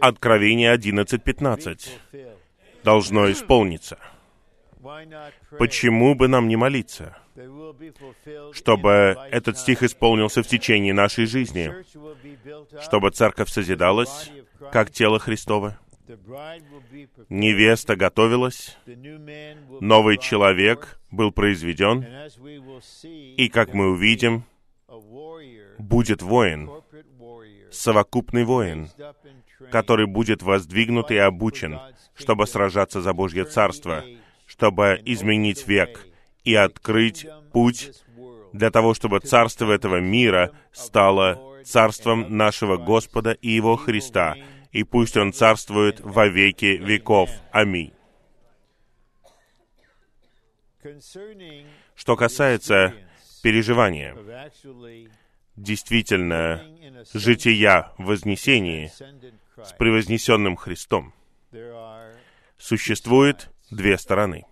Откровение 11.15 должно исполниться. Почему бы нам не молиться, чтобы этот стих исполнился в течение нашей жизни, чтобы церковь созидалась, как тело Христово, невеста готовилась, новый человек был произведен, и, как мы увидим, будет воин, совокупный воин, который будет воздвигнут и обучен, чтобы сражаться за Божье Царство, чтобы изменить век и открыть путь для того, чтобы царство этого мира стало царством нашего Господа и Его Христа, и пусть Он царствует во веки веков. Аминь. Что касается переживания, действительно, жития в вознесении с превознесенным Христом, существует две стороны.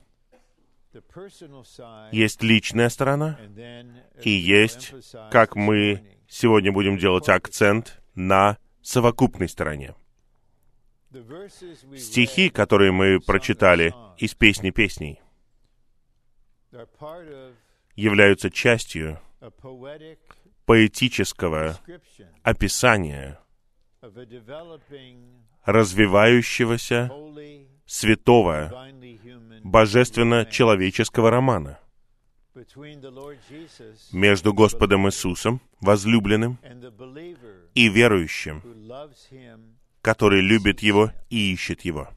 Есть личная сторона, и есть, как мы сегодня будем делать акцент, на совокупной стороне. Стихи, которые мы прочитали из «Песни песней», являются частью поэтического описания развивающегося святого божественно-человеческого романа между Господом Иисусом, возлюбленным, и верующим, который любит Его и ищет Его.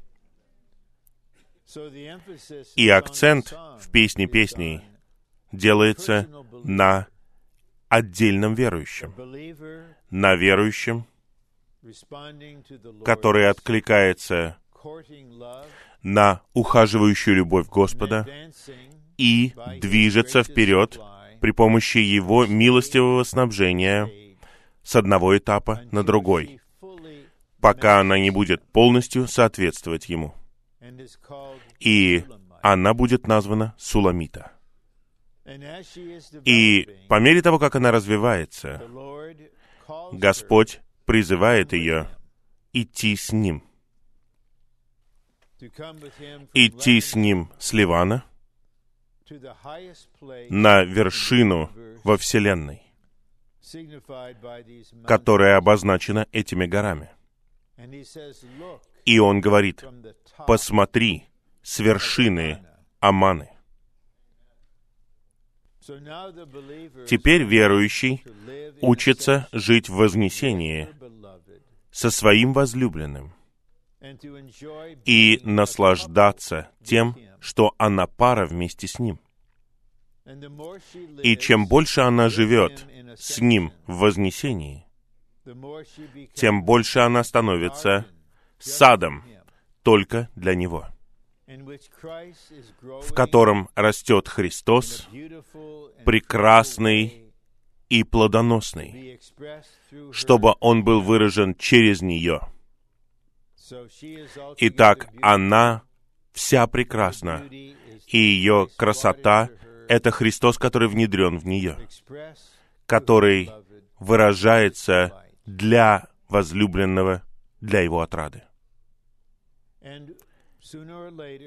И акцент в «Песне песней» делается на отдельном верующем, на верующем, который откликается на ухаживающую любовь Господа и движется вперед при помощи Его милостивого снабжения с одного этапа на другой, пока она не будет полностью соответствовать Ему. И она будет названа Суламита. И по мере того, как она развивается, Господь призывает ее идти с Ним. Идти с Ним с Ливана на вершину во Вселенной, которая обозначена этими горами. И он говорит, посмотри с вершины Аманы. Теперь верующий учится жить в вознесении со своим возлюбленным и наслаждаться тем, что она пара вместе с ним. И чем больше она живет с ним в вознесении, тем больше она становится садом только для него, в котором растет Христос, прекрасный и плодоносный, чтобы Он был выражен через нее. Итак, она вся прекрасна, и ее красота — это Христос, который внедрен в нее, который выражается для возлюбленного, для его отрады.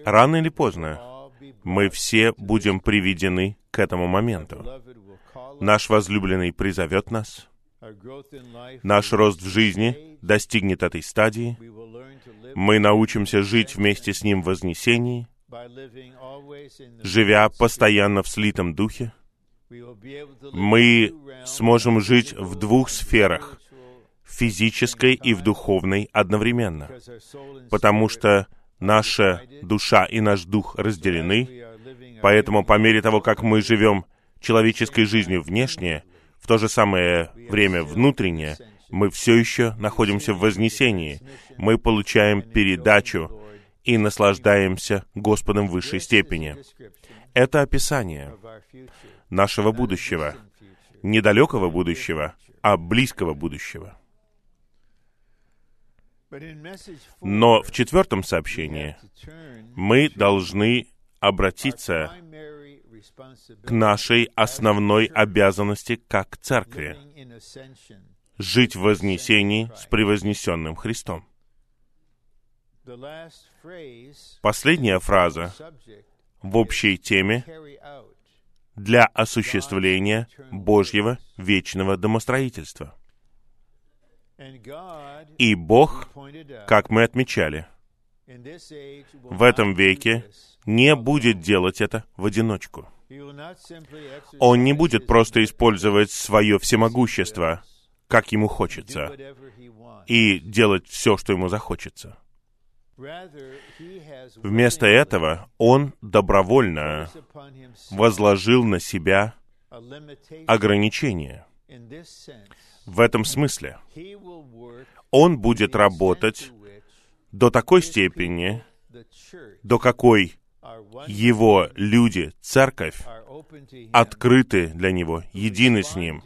Рано или поздно мы все будем приведены к этому моменту. Наш возлюбленный призовет нас, наш рост в жизни достигнет этой стадии, мы научимся жить вместе с Ним в вознесении, живя постоянно в слитом духе, мы сможем жить в двух сферах, физической и в духовной одновременно, потому что наша душа и наш дух разделены, поэтому по мере того, как мы живем человеческой жизнью внешне, в то же самое время внутренне, мы все еще находимся в вознесении. Мы получаем передачу и наслаждаемся Господом в высшей степени. Это описание нашего будущего, недалекого будущего, а близкого будущего. Но в четвертом сообщении мы должны обратиться к нашей основной обязанности как церкви жить в вознесении с превознесенным Христом. Последняя фраза в общей теме для осуществления Божьего вечного домостроительства. И Бог, как мы отмечали, в этом веке не будет делать это в одиночку. Он не будет просто использовать свое всемогущество, как ему хочется, и делать все, что ему захочется. Вместо этого он добровольно возложил на себя ограничения. В этом смысле он будет работать до такой степени, до какой его люди, церковь, открыты для него, едины с ним,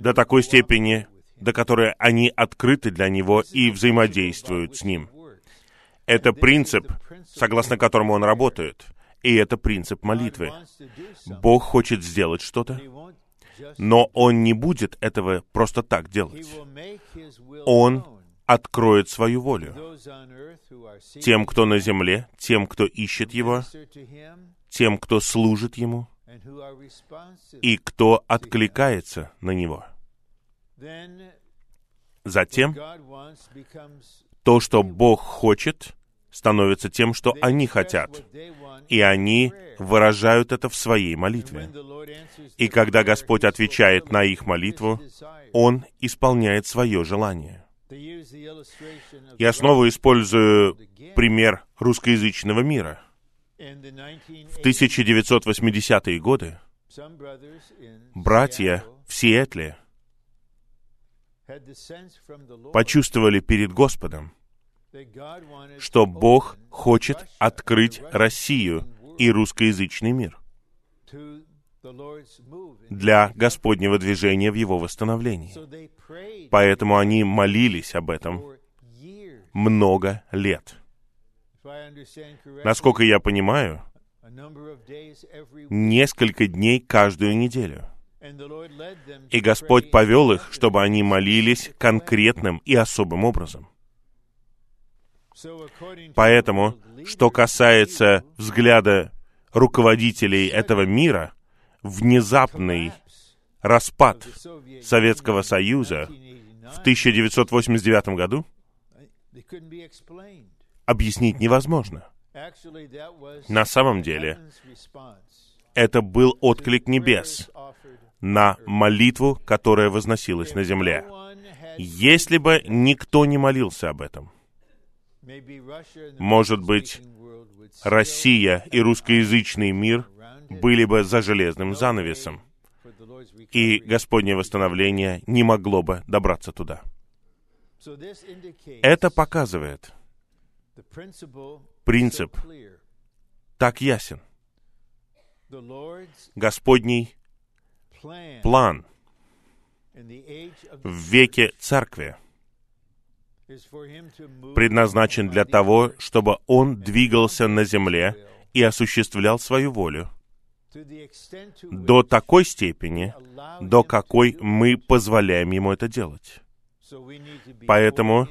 до такой степени, до которой они открыты для него и взаимодействуют с ним. Это принцип, согласно которому он работает. И это принцип молитвы. Бог хочет сделать что-то, но Он не будет этого просто так делать. Он откроет свою волю тем, кто на земле, тем, кто ищет Его, тем, кто служит Ему, и кто откликается на Него. Затем то, что Бог хочет, становится тем, что они хотят. И они выражают это в своей молитве. И когда Господь отвечает на их молитву, Он исполняет свое желание. Я снова использую пример русскоязычного мира. В 1980-е годы братья в Сиэтле почувствовали перед Господом, что Бог хочет открыть Россию и русскоязычный мир для Господнего движения в его восстановлении. Поэтому они молились об этом много лет. Насколько я понимаю, несколько дней каждую неделю. И Господь повел их, чтобы они молились конкретным и особым образом. Поэтому, что касается взгляда руководителей этого мира, внезапный распад Советского Союза в 1989 году объяснить невозможно. На самом деле, это был отклик небес на молитву, которая возносилась на земле. Если бы никто не молился об этом, может быть, Россия и русскоязычный мир были бы за железным занавесом, и Господнее восстановление не могло бы добраться туда. Это показывает, принцип так ясен. Господний план в веке церкви предназначен для того, чтобы он двигался на земле и осуществлял свою волю до такой степени, до какой мы позволяем ему это делать. Поэтому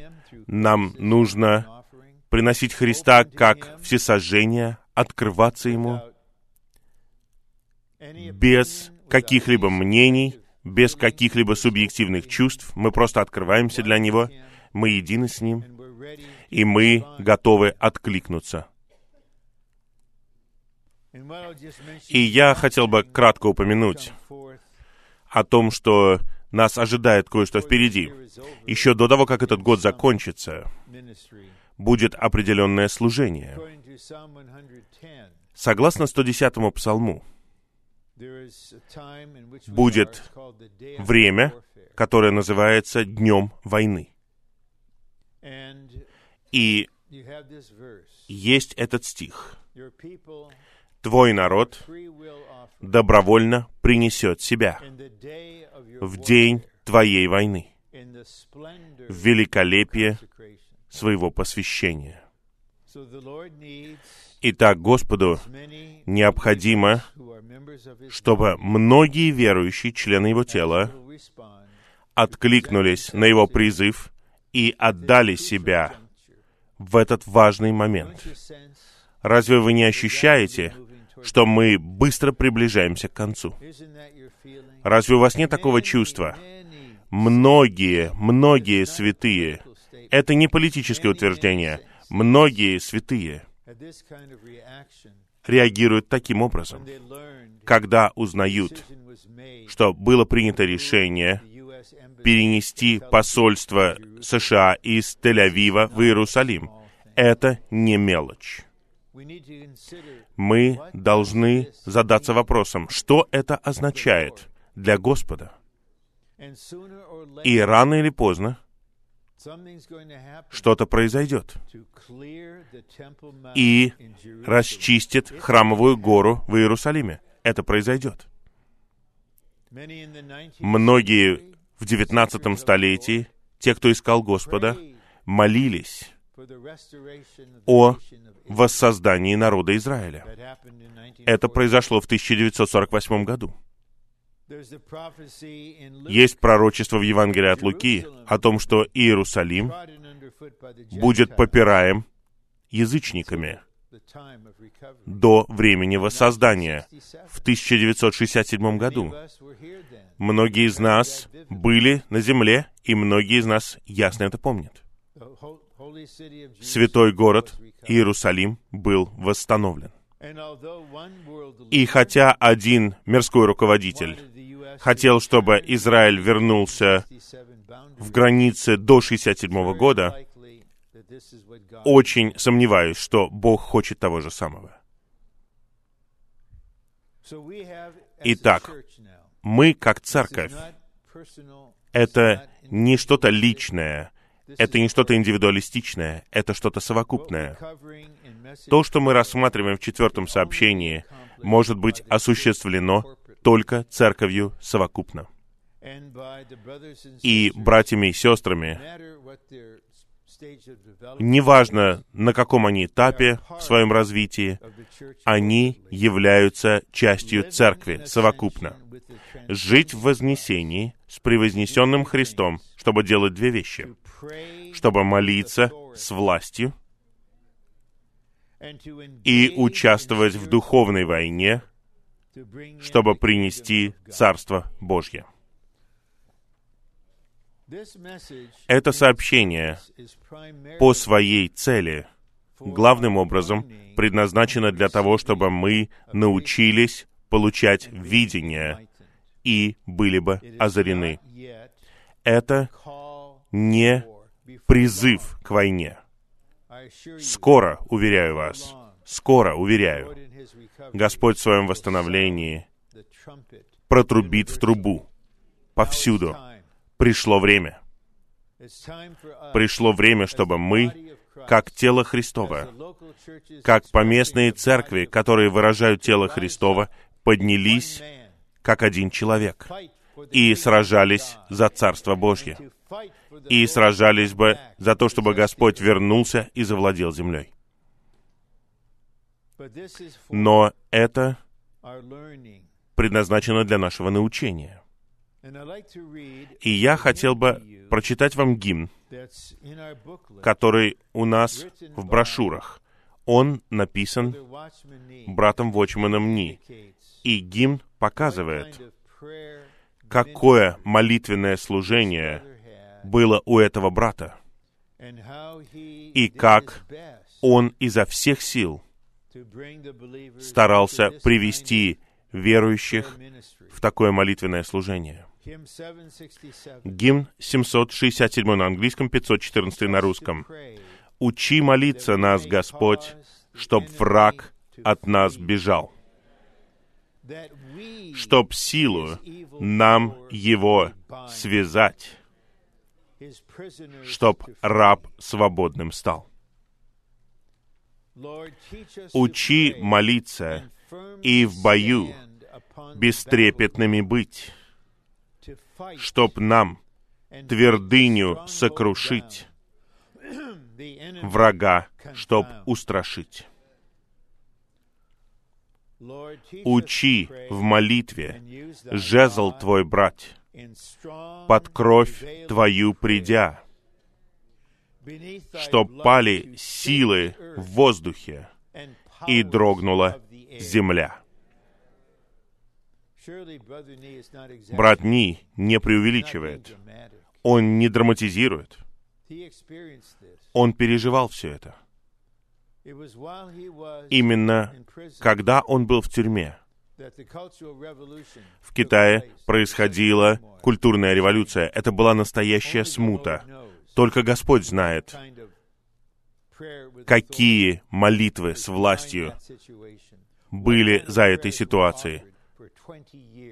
нам нужно приносить Христа как всесожжение, открываться Ему без каких-либо мнений, без каких-либо субъективных чувств. Мы просто открываемся для Него, мы едины с Ним, и мы готовы откликнуться. И я хотел бы кратко упомянуть о том, что нас ожидает кое-что впереди. Еще до того, как этот год закончится, будет определенное служение. Согласно 110-му псалму, будет время, которое называется Днем войны. И есть этот стих. Твой народ добровольно принесет себя в день твоей войны, в великолепие своего посвящения. Итак, Господу необходимо, чтобы многие верующие члены Его тела откликнулись на Его призыв и отдали себя в этот важный момент. Разве вы не ощущаете, что мы быстро приближаемся к концу? Разве у вас нет такого чувства? Многие, многие святые, это не политическое утверждение, многие святые реагируют таким образом, когда узнают, что было принято решение перенести посольство США из Тель-Авива в Иерусалим. Это не мелочь. Мы должны задаться вопросом, что это означает для Господа. И рано или поздно что-то произойдет. И расчистит храмовую гору в Иерусалиме. Это произойдет. Многие в XIX столетии, те, кто искал Господа, молились о воссоздании народа Израиля. Это произошло в 1948 году. Есть пророчество в Евангелии от Луки о том, что Иерусалим будет попираем язычниками до времени воссоздания в 1967 году. Многие из нас были на земле, и многие из нас ясно это помнят. Святой город Иерусалим был восстановлен. И хотя один мирской руководитель хотел, чтобы Израиль вернулся в границы до 67 года, очень сомневаюсь, что Бог хочет того же самого. Итак, мы как церковь, это не что-то личное, это не что-то индивидуалистичное, это что-то совокупное. То, что мы рассматриваем в четвертом сообщении, может быть осуществлено только церковью совокупно. И братьями и сестрами, неважно, на каком они этапе в своем развитии, они являются частью церкви совокупно. Жить в вознесении с превознесенным Христом, чтобы делать две вещи. Чтобы молиться с властью и участвовать в духовной войне — чтобы принести Царство Божье. Это сообщение по своей цели главным образом предназначено для того, чтобы мы научились получать видение и были бы озарены. Это не призыв к войне. Скоро, уверяю вас, скоро, уверяю, Господь в своем восстановлении протрубит в трубу повсюду. Пришло время. Пришло время, чтобы мы, как тело Христова, как поместные церкви, которые выражают тело Христова, поднялись как один человек и сражались за Царство Божье. И сражались бы за то, чтобы Господь вернулся и завладел землей. Но это предназначено для нашего научения. И я хотел бы прочитать вам гимн, который у нас в брошюрах. Он написан братом Вочманом Ни. И гимн показывает, какое молитвенное служение было у этого брата, и как он изо всех сил старался привести верующих в такое молитвенное служение. Гимн 767 на английском, 514 на русском. «Учи молиться нас, Господь, чтоб враг от нас бежал, чтоб силу нам его связать, чтоб раб свободным стал». Учи молиться и в бою бестрепетными быть, чтоб нам твердыню сокрушить, врага, чтоб устрашить. Учи в молитве жезл твой брать под кровь Твою придя, что пали силы в воздухе, и дрогнула земля. Брат Ни не преувеличивает. Он не драматизирует. Он переживал все это. Именно когда он был в тюрьме, в Китае происходила культурная революция. Это была настоящая смута. Только Господь знает, какие молитвы с властью были за этой ситуацией.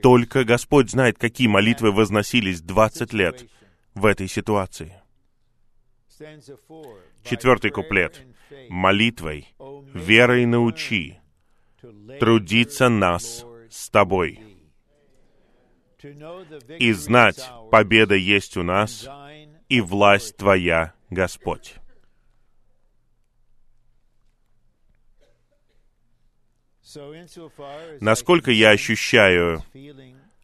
Только Господь знает, какие молитвы возносились 20 лет в этой ситуации. Четвертый куплет. «Молитвой, верой научи, трудиться нас с Тобой, и знать, победа есть у нас, и власть Твоя, Господь». Насколько я ощущаю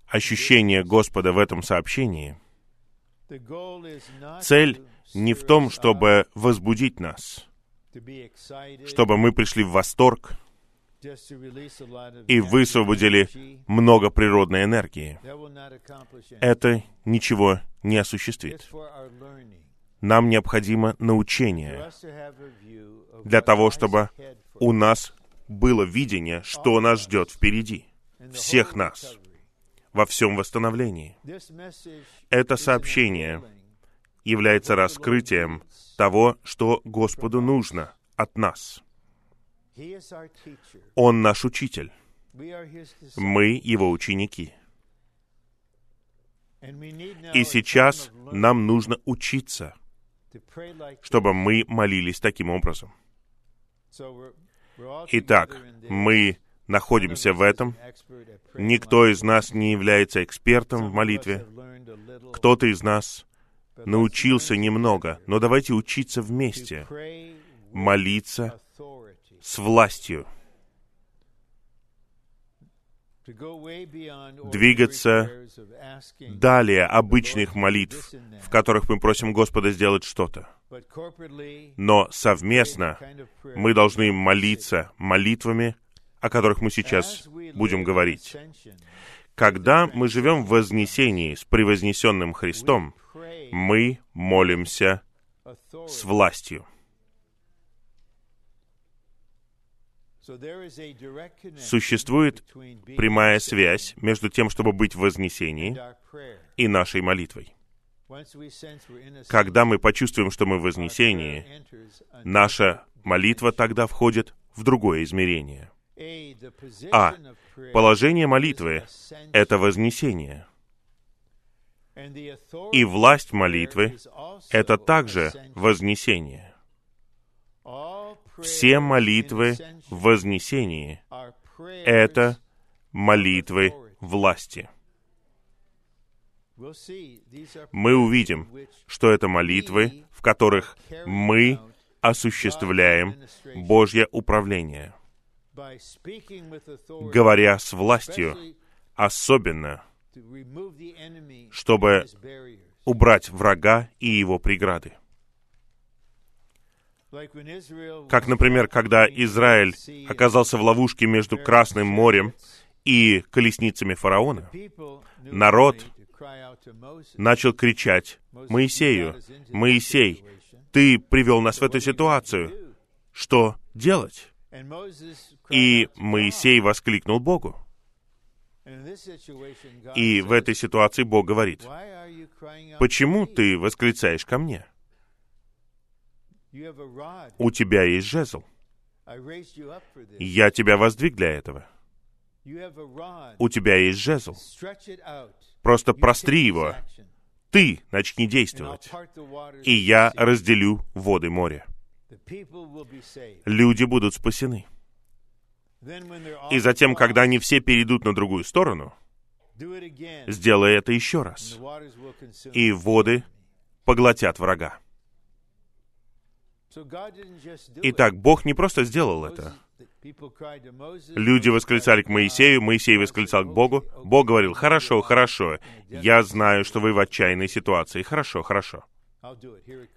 ощущение Господа в этом сообщении, цель не в том, чтобы возбудить нас, чтобы мы пришли в восторг и высвободили много природной энергии. Это ничего не осуществит. Нам необходимо научение для того, чтобы у нас было видение, что нас ждет впереди, всех нас, во всем восстановлении. Это сообщение является раскрытием того, что Господу нужно от нас. Он наш учитель. Мы его ученики. И сейчас нам нужно учиться, чтобы мы молились таким образом. Итак, мы находимся в этом. Никто из нас не является экспертом в молитве. Кто-то из нас научился немного, но давайте учиться вместе, молиться с властью, двигаться далее обычных молитв, в которых мы просим Господа сделать что-то. Но совместно мы должны молиться молитвами, о которых мы сейчас будем говорить. Когда мы живем в вознесении с превознесенным Христом, мы молимся с властью. Существует прямая связь между тем, чтобы быть в вознесении, и нашей молитвой. Когда мы почувствуем, что мы в вознесении, наша молитва тогда входит в другое измерение. А. Положение молитвы — это вознесение. И власть молитвы — это также вознесение. Все молитвы в вознесении — это молитвы власти. Мы увидим, что это молитвы, в которых мы осуществляем Божье управление, говоря с властью, особенно, чтобы убрать врага и его преграды. Как, например, когда Израиль оказался в ловушке между Красным морем и колесницами фараона, народ начал кричать Моисею, «Моисей, ты привел нас в эту ситуацию. Что делать?» И Моисей воскликнул Богу. И в этой ситуации Бог говорит, «Почему ты восклицаешь ко мне?» У тебя есть жезл. Я тебя воздвиг для этого. У тебя есть жезл. Просто простри его. Ты начни действовать. И я разделю воды моря. Люди будут спасены. И затем, когда они все перейдут на другую сторону, сделай это еще раз. И воды поглотят врага. Итак, Бог не просто сделал это. Люди восклицали к Моисею, Моисей восклицал к Богу. Бог говорил, хорошо, хорошо, я знаю, что вы в отчаянной ситуации. Хорошо, хорошо.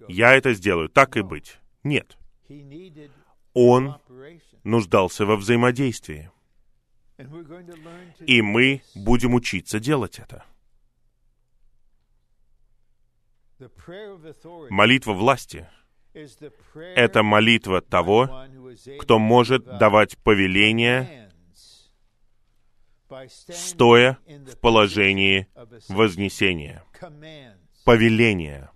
Я это сделаю, так и быть. Нет. Он нуждался во взаимодействии. И мы будем учиться делать это. Молитва власти — это молитва того, кто может давать повеление, стоя в положении вознесения. Повеление.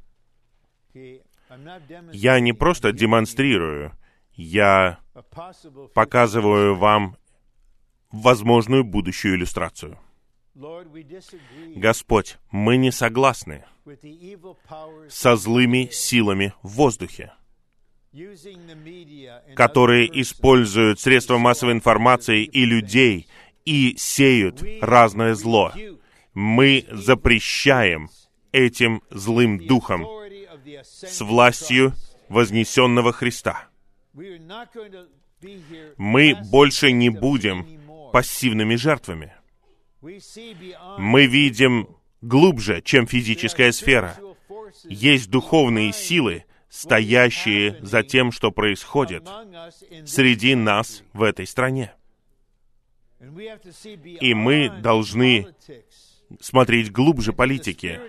Я не просто демонстрирую, я показываю вам возможную будущую иллюстрацию. Господь, мы не согласны со злыми силами в воздухе, которые используют средства массовой информации и людей и сеют разное зло. Мы запрещаем этим злым духом с властью вознесенного Христа. Мы больше не будем пассивными жертвами. Мы видим глубже, чем физическая сфера. Есть духовные силы, стоящие за тем, что происходит среди нас в этой стране. И мы должны смотреть глубже политики.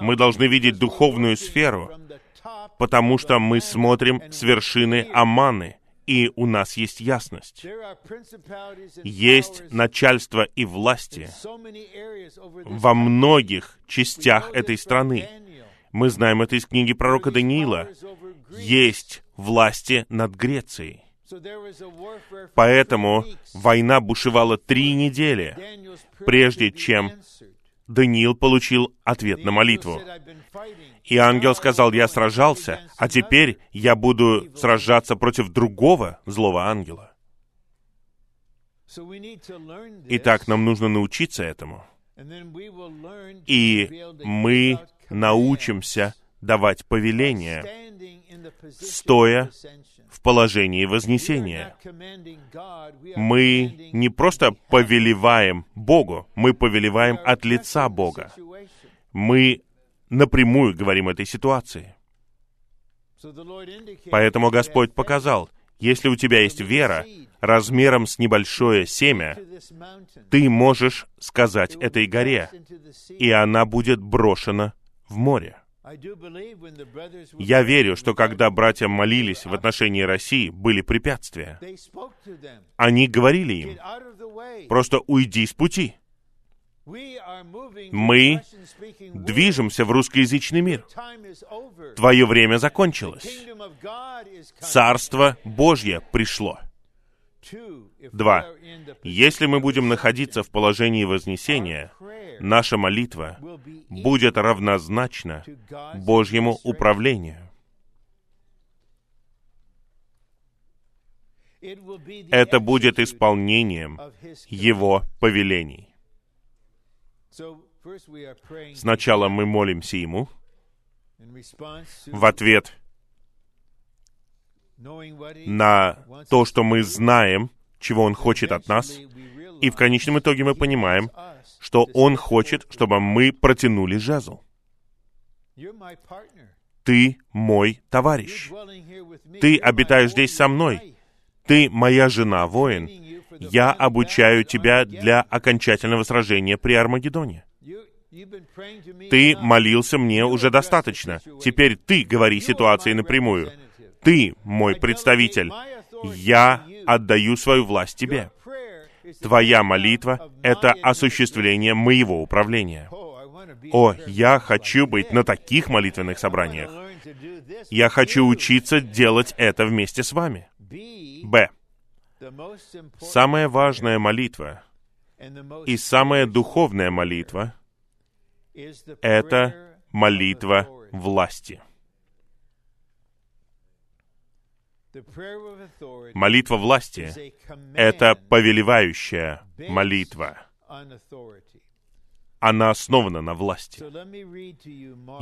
Мы должны видеть духовную сферу, потому что мы смотрим с вершины Аманы, и у нас есть ясность. Есть начальство и власти во многих частях этой страны. Мы знаем это из книги пророка Даниила. Есть власти над Грецией. Поэтому война бушевала три недели, прежде чем Даниил получил ответ на молитву. И ангел сказал, я сражался, а теперь я буду сражаться против другого злого ангела. Итак, нам нужно научиться этому. И мы научимся давать повеление, стоя в положении вознесения. Мы не просто повелеваем Богу, мы повелеваем от лица Бога. Мы напрямую говорим этой ситуации. Поэтому Господь показал, если у тебя есть вера размером с небольшое семя, ты можешь сказать этой горе, и она будет брошена в море. Я верю, что когда братья молились в отношении России, были препятствия. Они говорили им, просто уйди с пути. Мы движемся в русскоязычный мир. Твое время закончилось. Царство Божье пришло. Два. Если мы будем находиться в положении вознесения, наша молитва будет равнозначна Божьему управлению. Это будет исполнением Его повелений. Сначала мы молимся Ему в ответ на то, что мы знаем, чего Он хочет от нас, и в конечном итоге мы понимаем, что Он хочет, чтобы мы протянули жезл. Ты мой товарищ. Ты обитаешь здесь со мной. Ты моя жена, воин. Я обучаю тебя для окончательного сражения при Армагеддоне. Ты молился мне уже достаточно. Теперь ты говори ситуации напрямую. Ты мой представитель. Я отдаю свою власть тебе. Твоя молитва — это осуществление моего управления. О, я хочу быть на таких молитвенных собраниях. Я хочу учиться делать это вместе с вами. Б. Самая важная молитва и самая духовная молитва — это молитва власти. Молитва власти — это повелевающая молитва. она основана на власти.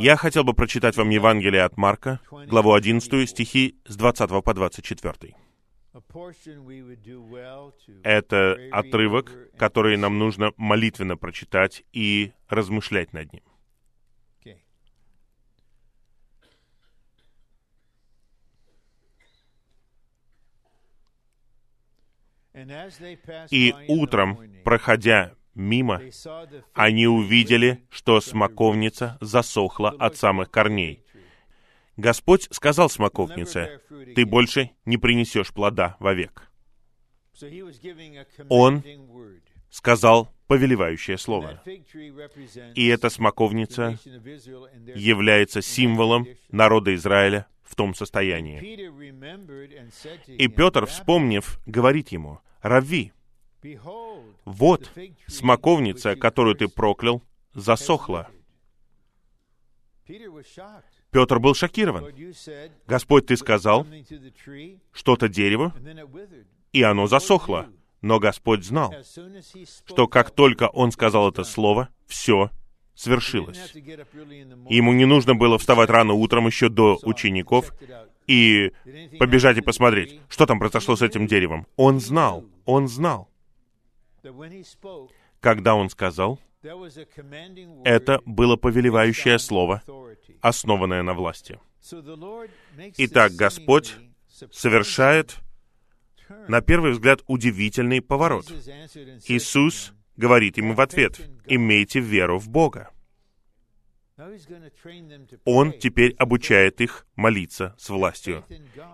Я хотел бы прочитать вам Евангелие от Марка, главу 11, стихи с 20 по 24. Это отрывок, который нам нужно молитвенно прочитать и размышлять над ним. И утром, проходя мимо, они увидели, что смоковница засохла от самых корней. Господь сказал смоковнице, «Ты больше не принесешь плода вовек». Он сказал повелевающее слово. И эта смоковница является символом народа Израиля в том состоянии. И Петр, вспомнив, говорит ему, «Рави, вот смоковница, которую ты проклял, засохла». Петр был шокирован. Господь, ты сказал что-то дереву, и оно засохло. Но Господь знал, что как только Он сказал это слово, все свершилось. Ему не нужно было вставать рано утром еще до учеников и побежать и посмотреть, что там произошло с этим деревом. Он знал, он знал. Когда он сказал, это было повелевающее слово, основанное на власти. Итак, Господь совершает, на первый взгляд, удивительный поворот. Иисус говорит ему в ответ, «Имейте веру в Бога». Он теперь обучает их молиться с властью.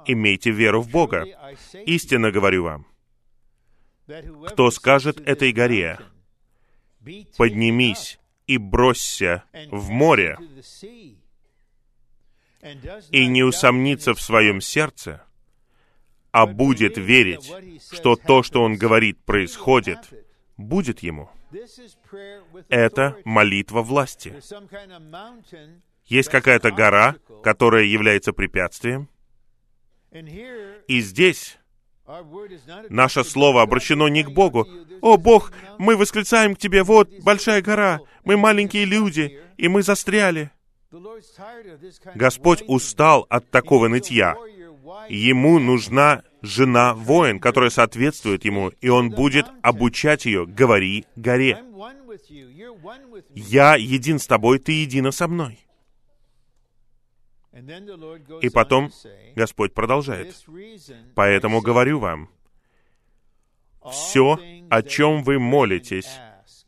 «Имейте веру в Бога». Истинно говорю вам, кто скажет этой горе, «Поднимись и бросься в море», и не усомнится в своем сердце, а будет верить, что то, что он говорит, происходит, будет ему. Это молитва власти. Есть какая-то гора, которая является препятствием. И здесь наше слово обращено не к Богу. «О, Бог, мы восклицаем к Тебе, вот большая гора, мы маленькие люди, и мы застряли». Господь устал от такого нытья. Ему нужна жена-воин, которая соответствует ему, и он будет обучать ее «Говори горе». «Я един с тобой, ты едина со мной». И потом Господь продолжает. «Поэтому говорю вам, все, о чем вы молитесь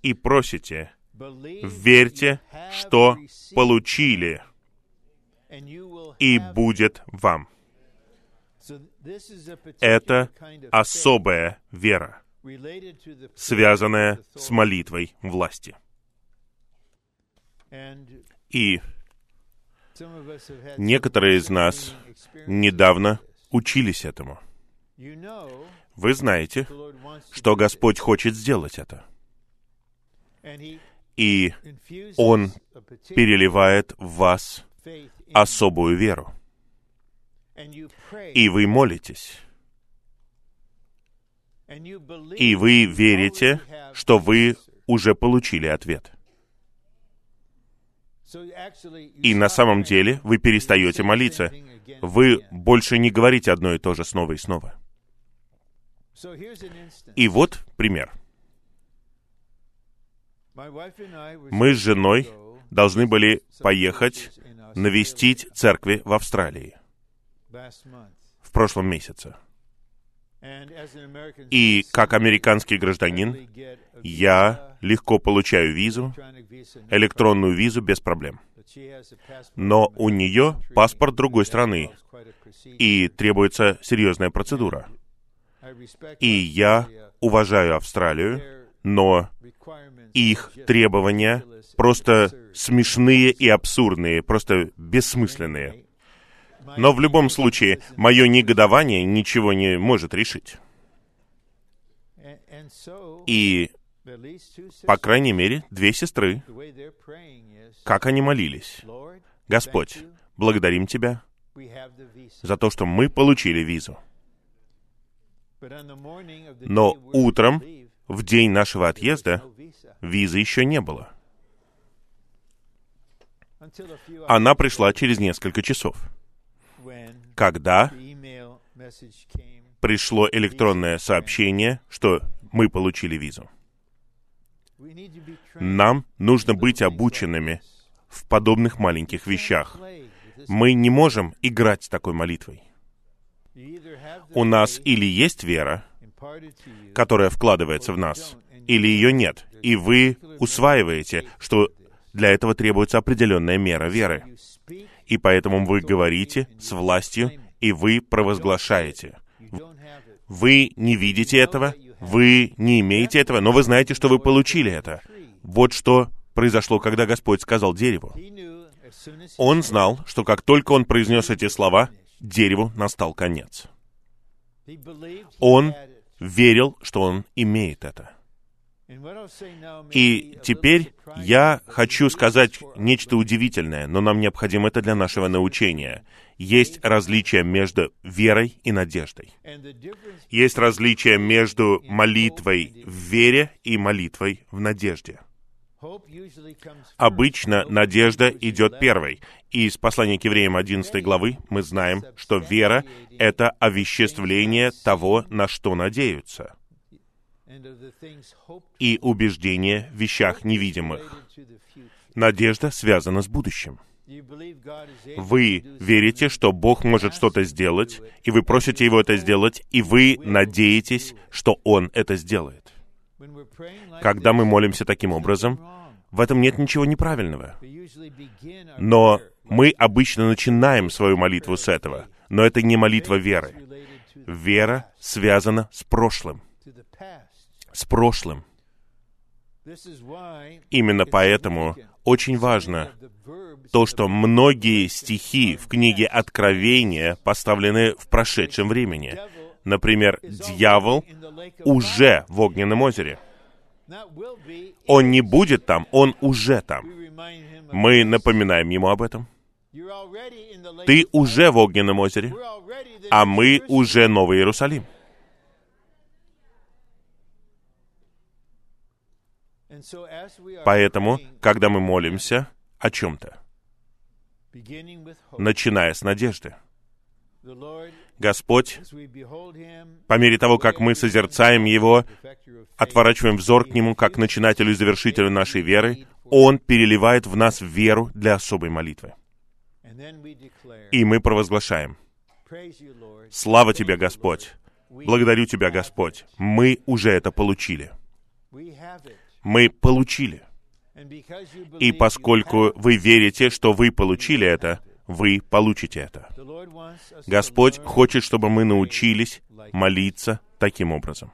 и просите, верьте, что получили, и будет вам. Это особая вера, связанная с молитвой власти. И некоторые из нас недавно учились этому. Вы знаете, что Господь хочет сделать это. И Он переливает в вас особую веру и вы молитесь, и вы верите, что вы уже получили ответ. И на самом деле вы перестаете молиться. Вы больше не говорите одно и то же снова и снова. И вот пример. Мы с женой должны были поехать навестить церкви в Австралии в прошлом месяце. И как американский гражданин, я легко получаю визу, электронную визу без проблем. Но у нее паспорт другой страны, и требуется серьезная процедура. И я уважаю Австралию, но их требования просто смешные и абсурдные, просто бессмысленные. Но в любом случае, мое негодование ничего не может решить. И, по крайней мере, две сестры, как они молились. Господь, благодарим Тебя за то, что мы получили визу. Но утром, в день нашего отъезда, визы еще не было. Она пришла через несколько часов, когда пришло электронное сообщение, что мы получили визу. Нам нужно быть обученными в подобных маленьких вещах. Мы не можем играть с такой молитвой. У нас или есть вера, которая вкладывается в нас, или ее нет, и вы усваиваете, что для этого требуется определенная мера веры. И поэтому вы говорите с властью, и вы провозглашаете. Вы не видите этого, вы не имеете этого, но вы знаете, что вы получили это. Вот что произошло, когда Господь сказал дереву. Он знал, что как только он произнес эти слова, дереву настал конец. Он верил, что он имеет это. И теперь я хочу сказать нечто удивительное, но нам необходимо это для нашего научения. Есть различие между верой и надеждой. Есть различие между молитвой в вере и молитвой в надежде. Обычно надежда идет первой. И из послания к евреям 11 главы мы знаем, что вера — это овеществление того, на что надеются и убеждение в вещах невидимых. Надежда связана с будущим. Вы верите, что Бог может что-то сделать, и вы просите Его это сделать, и вы надеетесь, что Он это сделает. Когда мы молимся таким образом, в этом нет ничего неправильного. Но мы обычно начинаем свою молитву с этого. Но это не молитва веры. Вера связана с прошлым с прошлым. Именно поэтому очень важно то, что многие стихи в книге Откровения поставлены в прошедшем времени. Например, дьявол уже в огненном озере. Он не будет там, он уже там. Мы напоминаем ему об этом. Ты уже в огненном озере, а мы уже Новый Иерусалим. Поэтому, когда мы молимся о чем-то, начиная с надежды, Господь, по мере того, как мы созерцаем Его, отворачиваем взор к Нему, как начинателю и завершителю нашей веры, Он переливает в нас веру для особой молитвы. И мы провозглашаем, «Слава Тебе, Господь! Благодарю Тебя, Господь! Мы уже это получили!» Мы получили. И поскольку вы верите, что вы получили это, вы получите это. Господь хочет, чтобы мы научились молиться таким образом.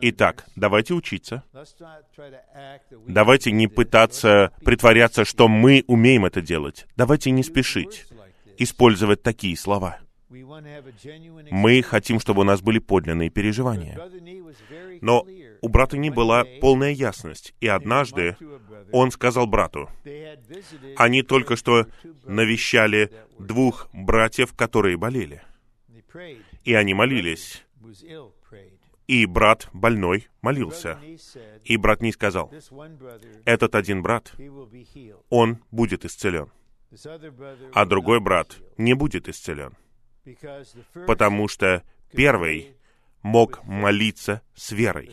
Итак, давайте учиться. Давайте не пытаться притворяться, что мы умеем это делать. Давайте не спешить использовать такие слова. Мы хотим, чтобы у нас были подлинные переживания. Но у брата не была полная ясность, и однажды он сказал брату, они только что навещали двух братьев, которые болели. И они молились. И брат больной молился. И брат не сказал, этот один брат, он будет исцелен. А другой брат не будет исцелен. Потому что первый мог молиться с верой,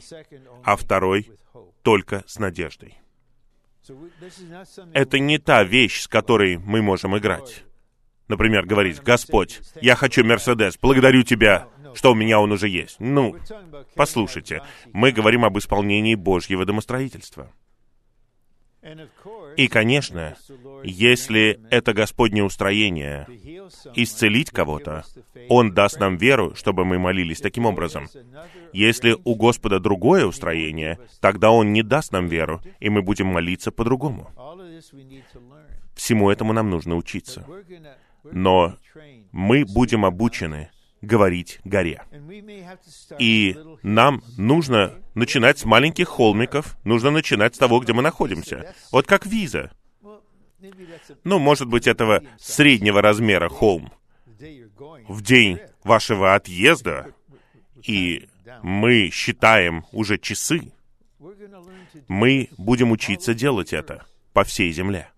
а второй только с надеждой. Это не та вещь, с которой мы можем играть. Например, говорить, «Господь, я хочу Мерседес, благодарю Тебя, что у меня он уже есть». Ну, послушайте, мы говорим об исполнении Божьего домостроительства. И, конечно, если это Господне устроение исцелить кого-то, Он даст нам веру, чтобы мы молились таким образом. Если у Господа другое устроение, тогда Он не даст нам веру, и мы будем молиться по-другому. Всему этому нам нужно учиться. Но мы будем обучены говорить горе. И нам нужно начинать с маленьких холмиков, нужно начинать с того, где мы находимся. Вот как виза. Ну, может быть, этого среднего размера холм. В день вашего отъезда, и мы считаем уже часы, мы будем учиться делать это по всей земле.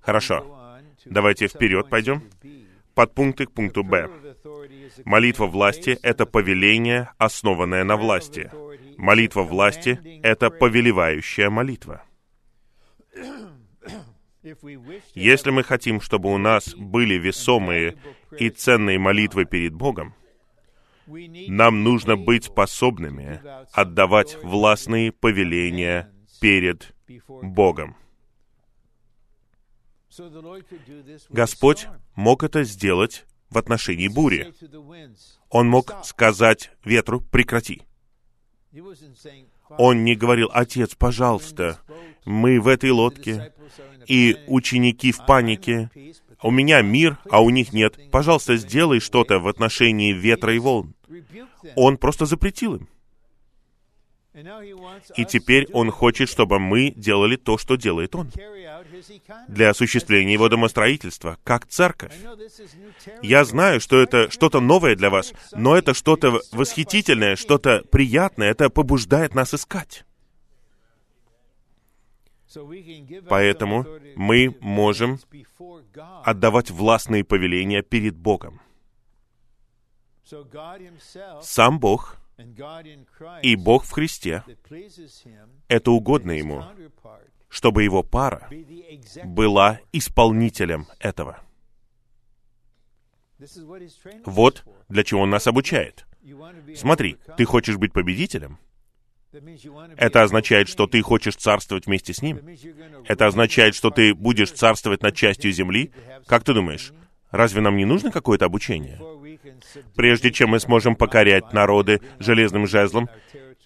Хорошо. Давайте вперед пойдем. Подпункты к пункту Б. Молитва власти — это повеление, основанное на власти. Молитва власти — это повелевающая молитва. Если мы хотим, чтобы у нас были весомые и ценные молитвы перед Богом, нам нужно быть способными отдавать властные повеления перед Богом. Господь мог это сделать в отношении бури. Он мог сказать ветру «прекрати». Он не говорил «Отец, пожалуйста, мы в этой лодке, и ученики в панике, у меня мир, а у них нет. Пожалуйста, сделай что-то в отношении ветра и волн». Он просто запретил им. И теперь Он хочет, чтобы мы делали то, что делает Он, для осуществления Его домостроительства, как церковь. Я знаю, что это что-то новое для вас, но это что-то восхитительное, что-то приятное, это побуждает нас искать. Поэтому мы можем отдавать властные повеления перед Богом. Сам Бог и Бог в Христе — это угодно Ему, чтобы Его пара была исполнителем этого. Вот для чего Он нас обучает. Смотри, ты хочешь быть победителем? Это означает, что ты хочешь царствовать вместе с Ним? Это означает, что ты будешь царствовать над частью земли? Как ты думаешь, разве нам не нужно какое-то обучение? прежде чем мы сможем покорять народы железным жезлом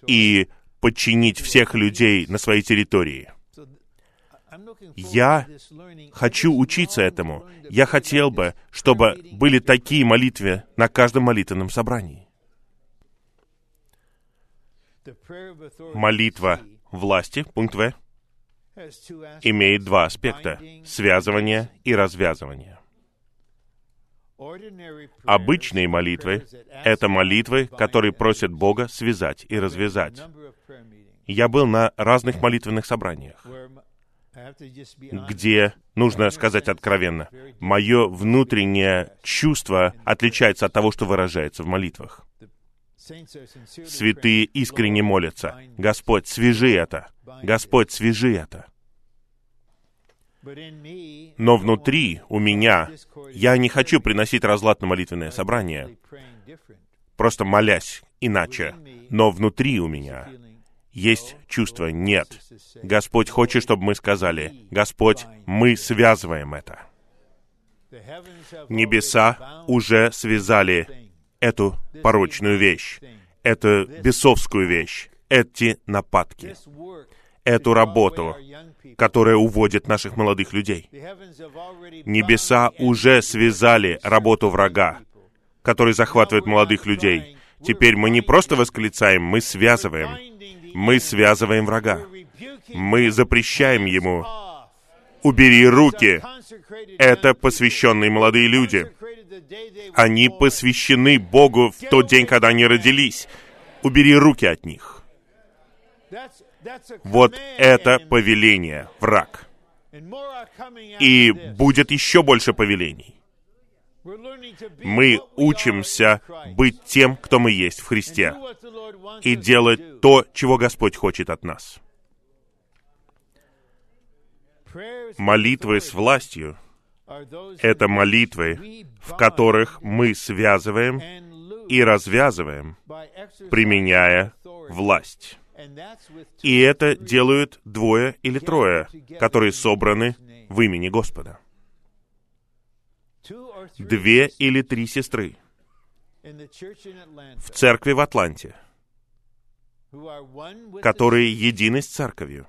и подчинить всех людей на своей территории. Я хочу учиться этому. Я хотел бы, чтобы были такие молитвы на каждом молитвенном собрании. Молитва власти, пункт В, имеет два аспекта — связывание и развязывание. Обычные молитвы — это молитвы, которые просят Бога связать и развязать. Я был на разных молитвенных собраниях, где, нужно сказать откровенно, мое внутреннее чувство отличается от того, что выражается в молитвах. Святые искренне молятся. Господь, свяжи это. Господь, свяжи это. Но внутри, у меня, я не хочу приносить разлад на молитвенное собрание, просто молясь иначе. Но внутри у меня есть чувство «нет». Господь хочет, чтобы мы сказали, «Господь, мы связываем это». Небеса уже связали эту порочную вещь, эту бесовскую вещь, эти нападки, эту работу, которая уводит наших молодых людей. Небеса уже связали работу врага, который захватывает молодых людей. Теперь мы не просто восклицаем, мы связываем. Мы связываем врага. Мы запрещаем ему. Убери руки. Это посвященные молодые люди. Они посвящены Богу в тот день, когда они родились. Убери руки от них. Вот это повеление, враг. И будет еще больше повелений. Мы учимся быть тем, кто мы есть в Христе, и делать то, чего Господь хочет от нас. Молитвы с властью — это молитвы, в которых мы связываем и развязываем, применяя власть. И это делают двое или трое, которые собраны в имени Господа. Две или три сестры в церкви в Атланте, которые едины с церковью,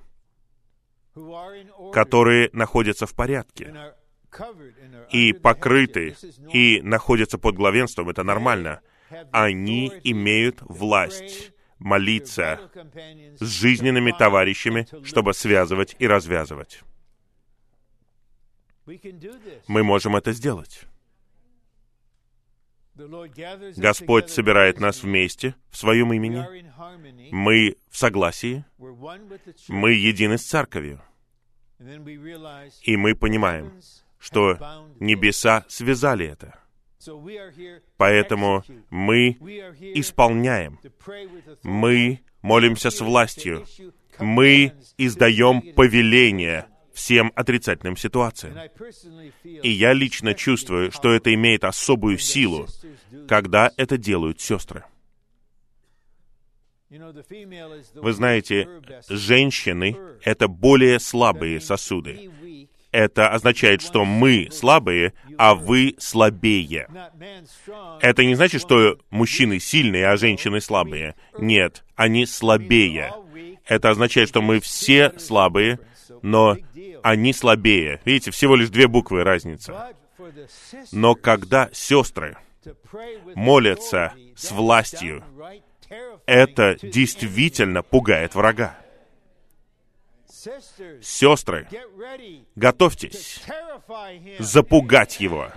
которые находятся в порядке и покрыты, и находятся под главенством, это нормально, они имеют власть молиться с жизненными товарищами, чтобы связывать и развязывать. Мы можем это сделать. Господь собирает нас вместе в Своем имени. Мы в согласии. Мы едины с Церковью. И мы понимаем, что небеса связали это. Поэтому мы исполняем, мы молимся с властью, мы издаем повеление всем отрицательным ситуациям. И я лично чувствую, что это имеет особую силу, когда это делают сестры. Вы знаете, женщины — это более слабые сосуды. Это означает, что мы слабые, а вы слабее. Это не значит, что мужчины сильные, а женщины слабые. Нет, они слабее. Это означает, что мы все слабые, но они слабее. Видите, всего лишь две буквы разница. Но когда сестры молятся с властью, это действительно пугает врага. Сестры, готовьтесь запугать его.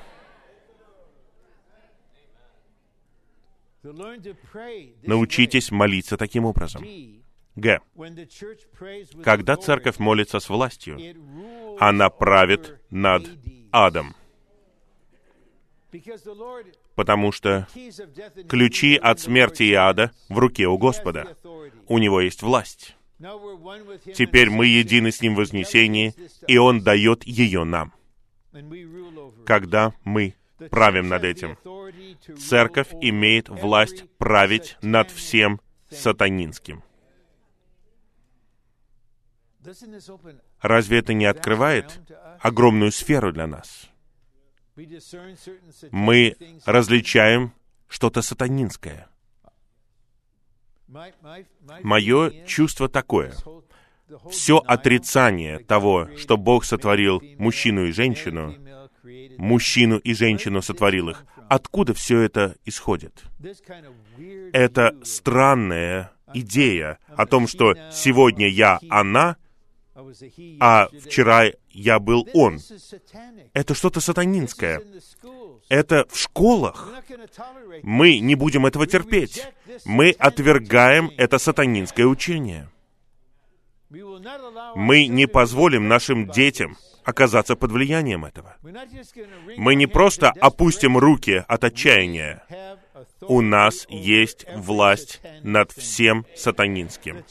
Научитесь молиться таким образом. Г. Когда церковь молится с властью, она правит над адом. Потому что ключи от смерти и ада в руке у Господа. У Него есть власть. Теперь мы едины с Ним в вознесении, и Он дает ее нам. Когда мы правим над этим. Церковь имеет власть править над всем сатанинским. Разве это не открывает огромную сферу для нас? Мы различаем что-то сатанинское. Мое чувство такое. Все отрицание того, что Бог сотворил мужчину и женщину, мужчину и женщину сотворил их, откуда все это исходит? Это странная идея о том, что сегодня я она, а вчера я был он. Это что-то сатанинское. Это в школах. Мы не будем этого терпеть. Мы отвергаем это сатанинское учение. Мы не позволим нашим детям оказаться под влиянием этого. Мы не просто опустим руки от отчаяния. У нас есть власть над всем сатанинским.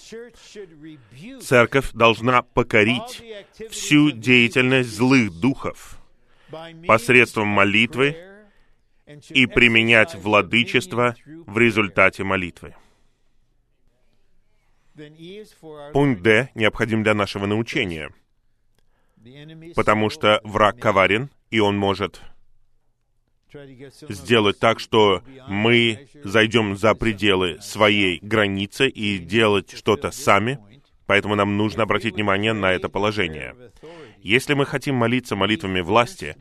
Церковь должна покорить всю деятельность злых духов посредством молитвы и применять владычество в результате молитвы. Пункт Д необходим для нашего научения — потому что враг коварен, и он может сделать так, что мы зайдем за пределы своей границы и делать что-то сами, поэтому нам нужно обратить внимание на это положение. Если мы хотим молиться молитвами власти,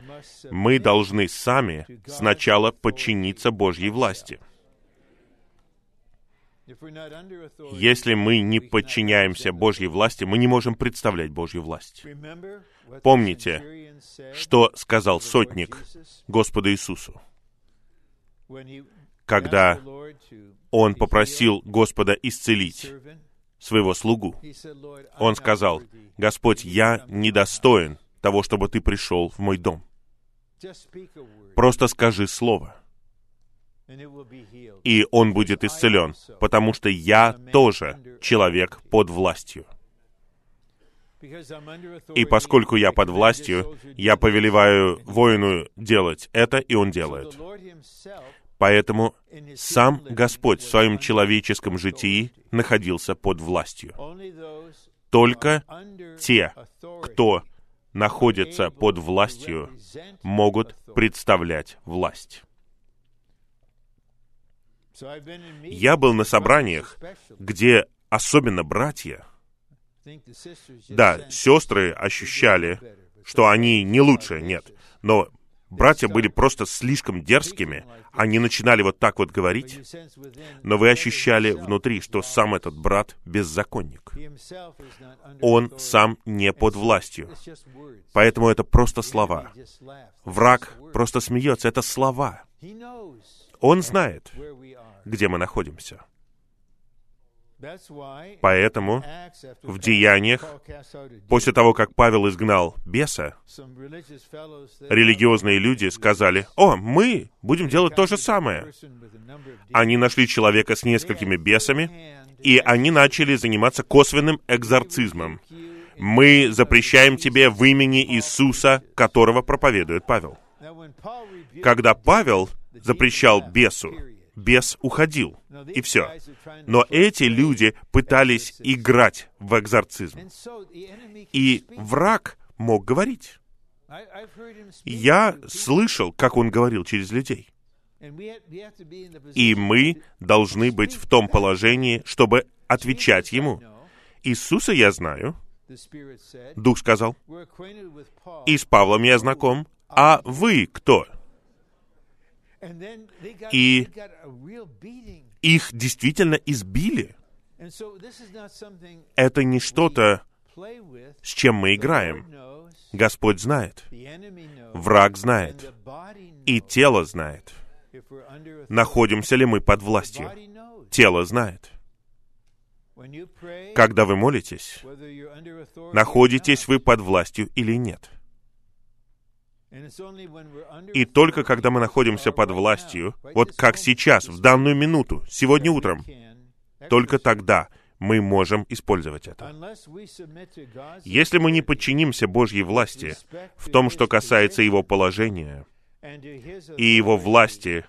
мы должны сами сначала подчиниться Божьей власти. Если мы не подчиняемся Божьей власти, мы не можем представлять Божью власть. Помните, что сказал сотник Господу Иисусу, когда он попросил Господа исцелить своего слугу. Он сказал, «Господь, я недостоин того, чтобы ты пришел в мой дом. Просто скажи слово, и он будет исцелен, потому что я тоже человек под властью. И поскольку я под властью, я повелеваю воину делать это, и он делает. Поэтому сам Господь в своем человеческом житии находился под властью. Только те, кто находится под властью, могут представлять власть. Я был на собраниях, где особенно братья, да, сестры ощущали, что они не лучше, нет, но братья были просто слишком дерзкими, они начинали вот так вот говорить, но вы ощущали внутри, что сам этот брат беззаконник. Он сам не под властью. Поэтому это просто слова. Враг просто смеется, это слова. Он знает, где мы находимся. Поэтому в Деяниях, после того, как Павел изгнал беса, религиозные люди сказали, «О, мы будем делать то же самое». Они нашли человека с несколькими бесами, и они начали заниматься косвенным экзорцизмом. Мы запрещаем тебе в имени Иисуса, которого проповедует Павел. Когда Павел запрещал бесу, бес уходил, и все. Но эти люди пытались играть в экзорцизм. И враг мог говорить. Я слышал, как он говорил через людей. И мы должны быть в том положении, чтобы отвечать ему. Иисуса я знаю, Дух сказал, и с Павлом я знаком, а вы кто? И их действительно избили. Это не что-то, с чем мы играем. Господь знает. Враг знает. И тело знает. Находимся ли мы под властью? Тело знает. Когда вы молитесь, находитесь вы под властью или нет. И только когда мы находимся под властью, вот как сейчас, в данную минуту, сегодня утром, только тогда мы можем использовать это. Если мы не подчинимся Божьей власти в том, что касается Его положения и Его власти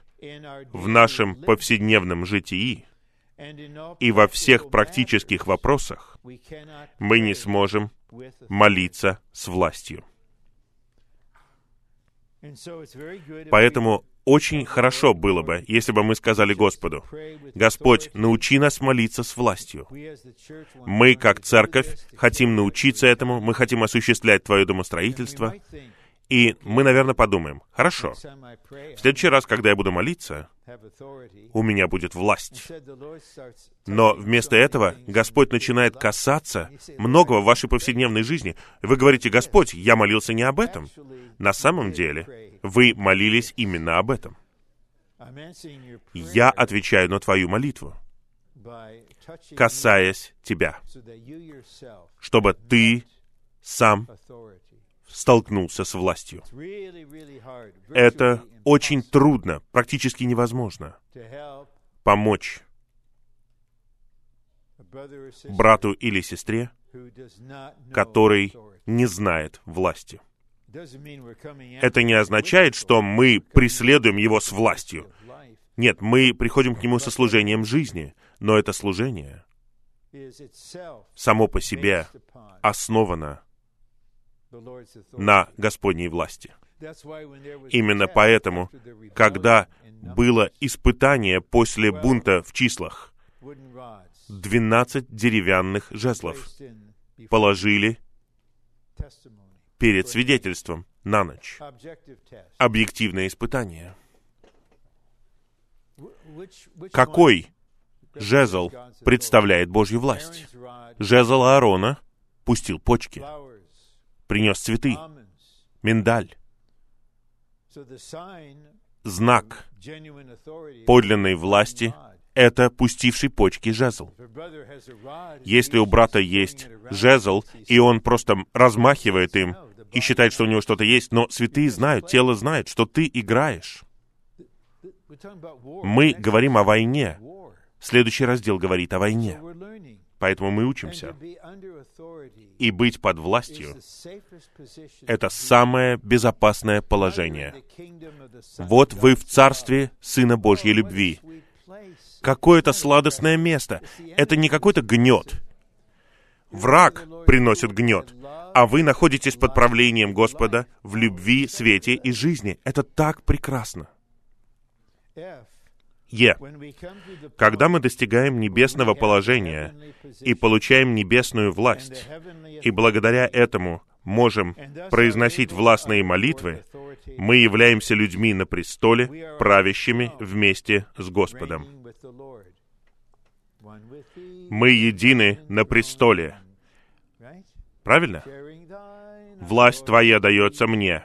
в нашем повседневном житии и во всех практических вопросах, мы не сможем молиться с властью. Поэтому очень хорошо было бы, если бы мы сказали Господу, «Господь, научи нас молиться с властью». Мы, как церковь, хотим научиться этому, мы хотим осуществлять Твое домостроительство, и мы, наверное, подумаем, хорошо, в следующий раз, когда я буду молиться, у меня будет власть. Но вместо этого Господь начинает касаться многого в вашей повседневной жизни. Вы говорите, Господь, я молился не об этом. На самом деле, вы молились именно об этом. Я отвечаю на твою молитву, касаясь тебя, чтобы ты сам столкнулся с властью. Это очень трудно, практически невозможно помочь брату или сестре, который не знает власти. Это не означает, что мы преследуем его с властью. Нет, мы приходим к нему со служением жизни, но это служение само по себе основано на Господней власти. Именно поэтому, когда было испытание после бунта в числах, 12 деревянных жезлов положили перед свидетельством на ночь. Объективное испытание. Какой жезл представляет Божью власть? Жезл Аарона пустил почки принес цветы, миндаль. Знак подлинной власти — это пустивший почки жезл. Если у брата есть жезл, и он просто размахивает им и считает, что у него что-то есть, но святые знают, тело знает, что ты играешь. Мы говорим о войне. Следующий раздел говорит о войне. Поэтому мы учимся. И быть под властью — это самое безопасное положение. Вот вы в царстве Сына Божьей любви. Какое это сладостное место. Это не какой-то гнет. Враг приносит гнет, а вы находитесь под правлением Господа в любви, свете и жизни. Это так прекрасно. Е. Когда мы достигаем небесного положения и получаем небесную власть, и благодаря этому можем произносить властные молитвы, мы являемся людьми на престоле, правящими вместе с Господом. Мы едины на престоле. Правильно? Власть Твоя дается мне.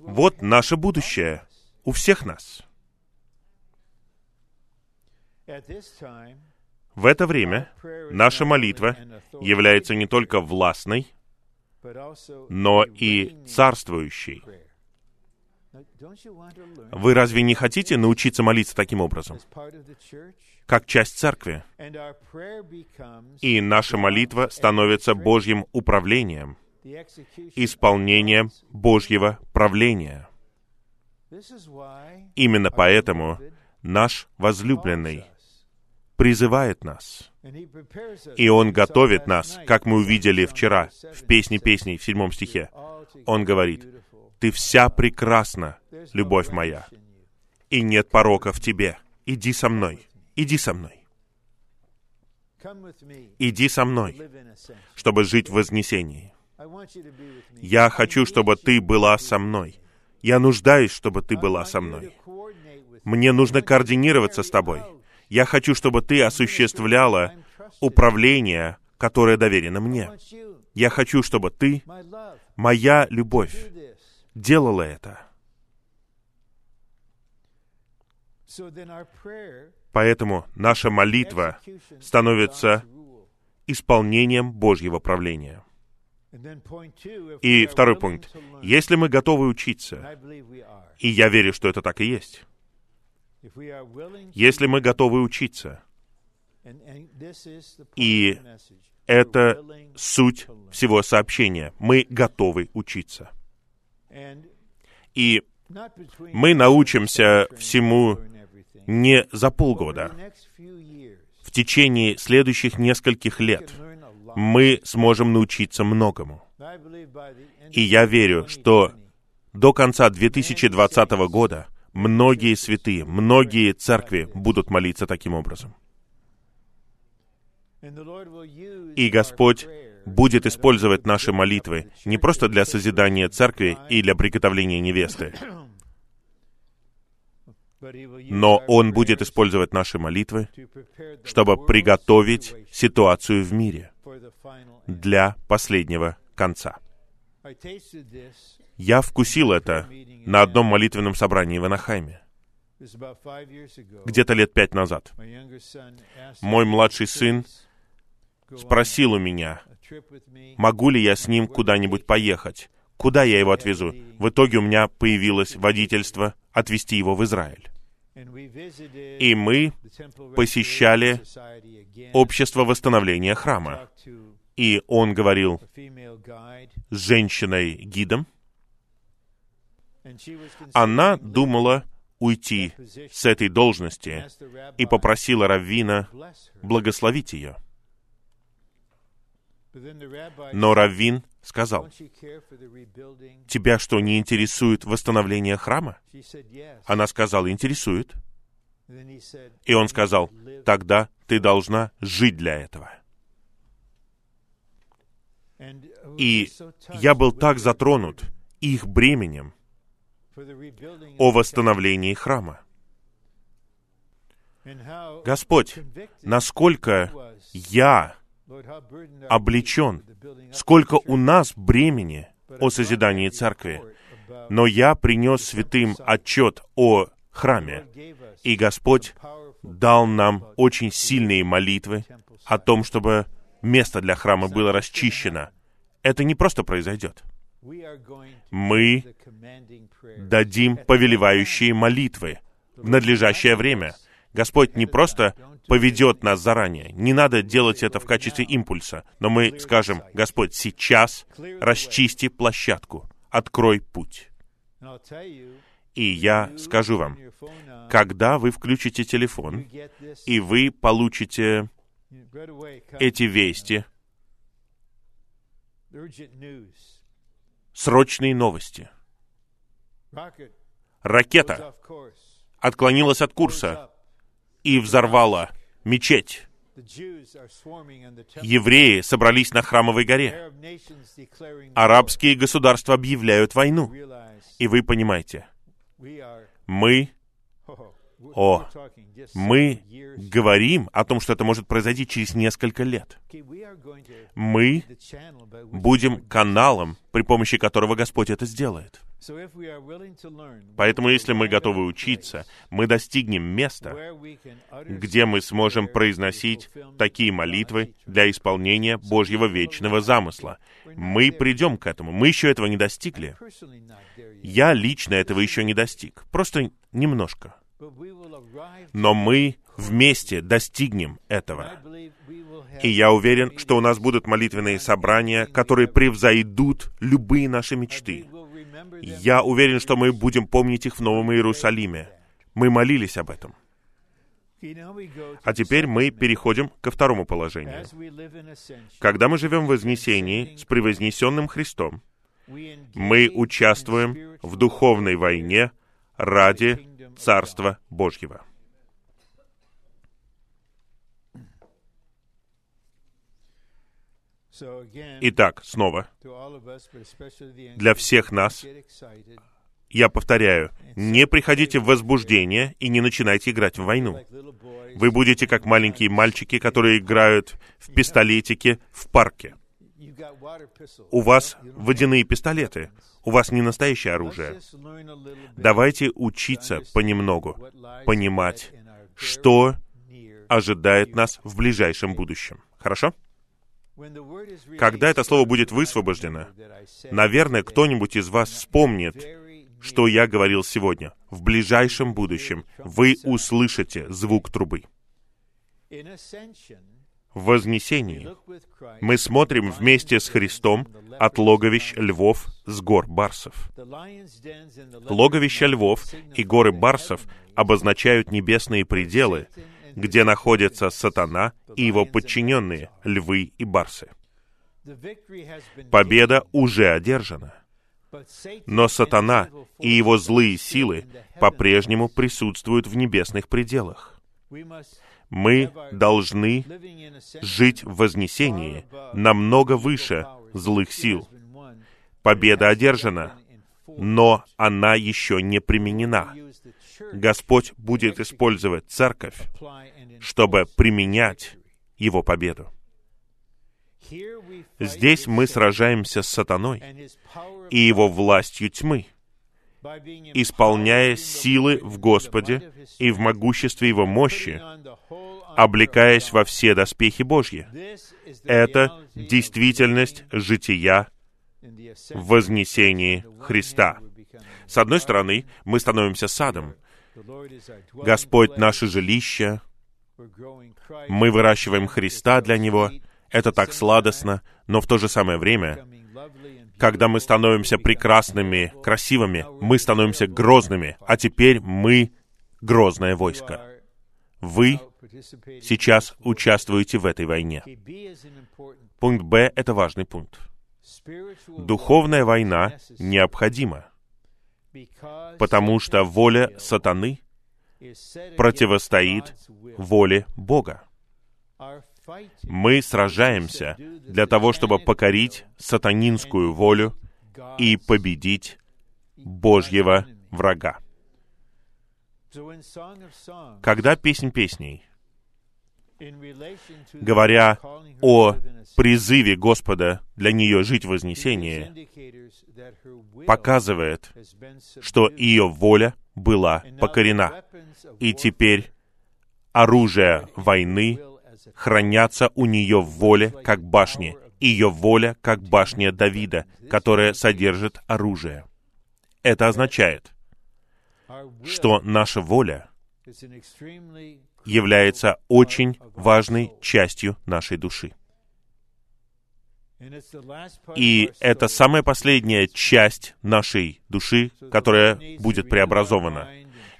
Вот наше будущее у всех нас. В это время наша молитва является не только властной, но и царствующей. Вы разве не хотите научиться молиться таким образом? Как часть церкви. И наша молитва становится Божьим управлением, исполнением Божьего правления. Именно поэтому наш возлюбленный призывает нас. И Он готовит нас, как мы увидели вчера в «Песне песней» в седьмом стихе. Он говорит, «Ты вся прекрасна, любовь моя, и нет порока в тебе. Иди со мной, иди со мной. Иди со мной, чтобы жить в вознесении. Я хочу, чтобы ты была со мной. Я нуждаюсь, чтобы ты была со мной. Мне нужно координироваться с тобой. Я хочу, чтобы ты осуществляла управление, которое доверено мне. Я хочу, чтобы ты, моя любовь, делала это. Поэтому наша молитва становится исполнением Божьего правления. И второй пункт. Если мы готовы учиться, и я верю, что это так и есть, если мы готовы учиться, и это суть всего сообщения, мы готовы учиться. И мы научимся всему не за полгода. В течение следующих нескольких лет мы сможем научиться многому. И я верю, что до конца 2020 года многие святые, многие церкви будут молиться таким образом. И Господь будет использовать наши молитвы не просто для созидания церкви и для приготовления невесты, но Он будет использовать наши молитвы, чтобы приготовить ситуацию в мире для последнего конца. Я вкусил это на одном молитвенном собрании в Анахайме, где-то лет пять назад. Мой младший сын спросил у меня, могу ли я с ним куда-нибудь поехать, куда я его отвезу. В итоге у меня появилось водительство отвезти его в Израиль. И мы посещали общество восстановления храма. И он говорил с женщиной-гидом. Она думала уйти с этой должности и попросила Раввина благословить ее. Но Раввин сказал, «Тебя что, не интересует восстановление храма?» Она сказала, «Интересует». И он сказал, «Тогда ты должна жить для этого». И я был так затронут их бременем о восстановлении храма. Господь, насколько я облечен, сколько у нас бремени о созидании церкви. Но я принес святым отчет о храме, и Господь дал нам очень сильные молитвы о том, чтобы место для храма было расчищено. Это не просто произойдет. Мы дадим повелевающие молитвы в надлежащее время. Господь не просто поведет нас заранее. Не надо делать это в качестве импульса, но мы скажем, Господь, сейчас расчисти площадку, открой путь. И я скажу вам, когда вы включите телефон, и вы получите эти вести, срочные новости. Ракета отклонилась от курса и взорвала мечеть. Евреи собрались на Храмовой горе. Арабские государства объявляют войну. И вы понимаете, мы, о, мы говорим о том, что это может произойти через несколько лет. Мы будем каналом, при помощи которого Господь это сделает. Поэтому, если мы готовы учиться, мы достигнем места, где мы сможем произносить такие молитвы для исполнения Божьего вечного замысла. Мы придем к этому. Мы еще этого не достигли. Я лично этого еще не достиг. Просто немножко. Но мы вместе достигнем этого. И я уверен, что у нас будут молитвенные собрания, которые превзойдут любые наши мечты. Я уверен, что мы будем помнить их в Новом Иерусалиме. Мы молились об этом. А теперь мы переходим ко второму положению. Когда мы живем в Вознесении с превознесенным Христом, мы участвуем в духовной войне ради Царства Божьего. Итак, снова, для всех нас, я повторяю, не приходите в возбуждение и не начинайте играть в войну. Вы будете как маленькие мальчики, которые играют в пистолетики в парке. У вас водяные пистолеты. У вас не настоящее оружие. Давайте учиться понемногу, понимать, что ожидает нас в ближайшем будущем. Хорошо? Когда это слово будет высвобождено, наверное, кто-нибудь из вас вспомнит, что я говорил сегодня. В ближайшем будущем вы услышите звук трубы. В вознесении мы смотрим вместе с Христом от логовищ львов с гор барсов. Логовища львов и горы барсов обозначают небесные пределы, где находятся сатана и его подчиненные, львы и барсы. Победа уже одержана. Но сатана и его злые силы по-прежнему присутствуют в небесных пределах. Мы должны жить в вознесении намного выше злых сил. Победа одержана, но она еще не применена. Господь будет использовать церковь, чтобы применять его победу. Здесь мы сражаемся с сатаной и его властью тьмы, исполняя силы в Господе и в могуществе Его мощи, облекаясь во все доспехи Божьи. Это действительность жития в вознесении Христа. С одной стороны, мы становимся садом. Господь — наше жилище. Мы выращиваем Христа для Него. Это так сладостно, но в то же самое время, когда мы становимся прекрасными, красивыми, мы становимся грозными, а теперь мы грозное войско. Вы сейчас участвуете в этой войне. Пункт Б — это важный пункт. Духовная война необходима, потому что воля сатаны противостоит воле Бога. Мы сражаемся для того, чтобы покорить сатанинскую волю и победить Божьего врага. Когда песнь песней, говоря о призыве Господа для нее жить в вознесении, показывает, что ее воля была покорена. И теперь оружие войны хранятся у нее в воле, как башни, ее воля, как башня Давида, которая содержит оружие. Это означает, что наша воля является очень важной частью нашей души. И это самая последняя часть нашей души, которая будет преобразована.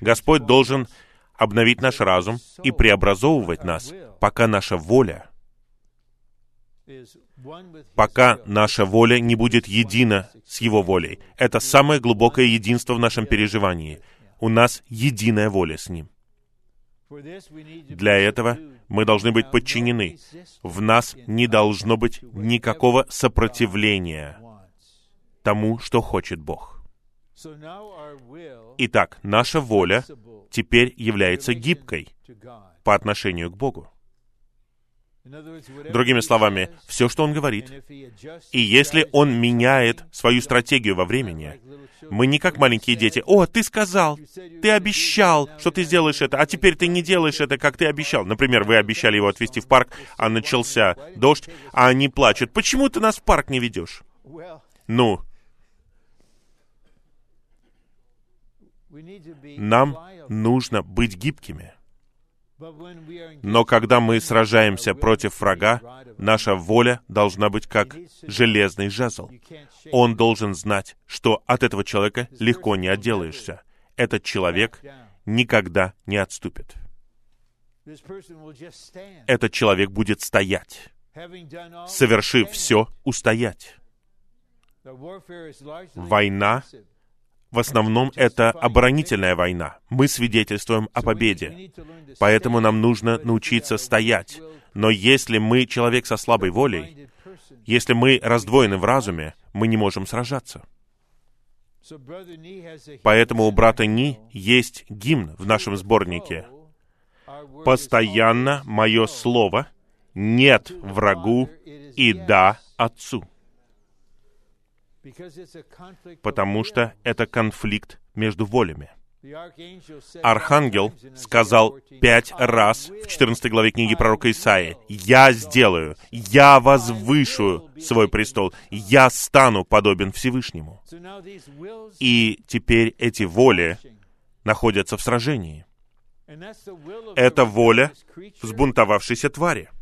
Господь должен обновить наш разум и преобразовывать нас, пока наша воля, пока наша воля не будет едина с Его волей. Это самое глубокое единство в нашем переживании. У нас единая воля с Ним. Для этого мы должны быть подчинены. В нас не должно быть никакого сопротивления тому, что хочет Бог. Итак, наша воля теперь является гибкой по отношению к Богу. Другими словами, все, что он говорит, и если он меняет свою стратегию во времени, мы не как маленькие дети. «О, ты сказал, ты обещал, что ты сделаешь это, а теперь ты не делаешь это, как ты обещал». Например, вы обещали его отвезти в парк, а начался дождь, а они плачут. «Почему ты нас в парк не ведешь?» Ну, нам нужно быть гибкими. Но когда мы сражаемся против врага, наша воля должна быть как железный жезл. Он должен знать, что от этого человека легко не отделаешься. Этот человек никогда не отступит. Этот человек будет стоять, совершив все, устоять. Война в основном это оборонительная война. Мы свидетельствуем о победе. Поэтому нам нужно научиться стоять. Но если мы человек со слабой волей, если мы раздвоены в разуме, мы не можем сражаться. Поэтому у брата Ни есть гимн в нашем сборнике. «Постоянно мое слово нет врагу и да отцу» потому что это конфликт между волями. Архангел сказал пять раз в 14 главе книги пророка Исаии, «Я сделаю, я возвышу свой престол, я стану подобен Всевышнему». И теперь эти воли находятся в сражении. Это воля взбунтовавшейся твари —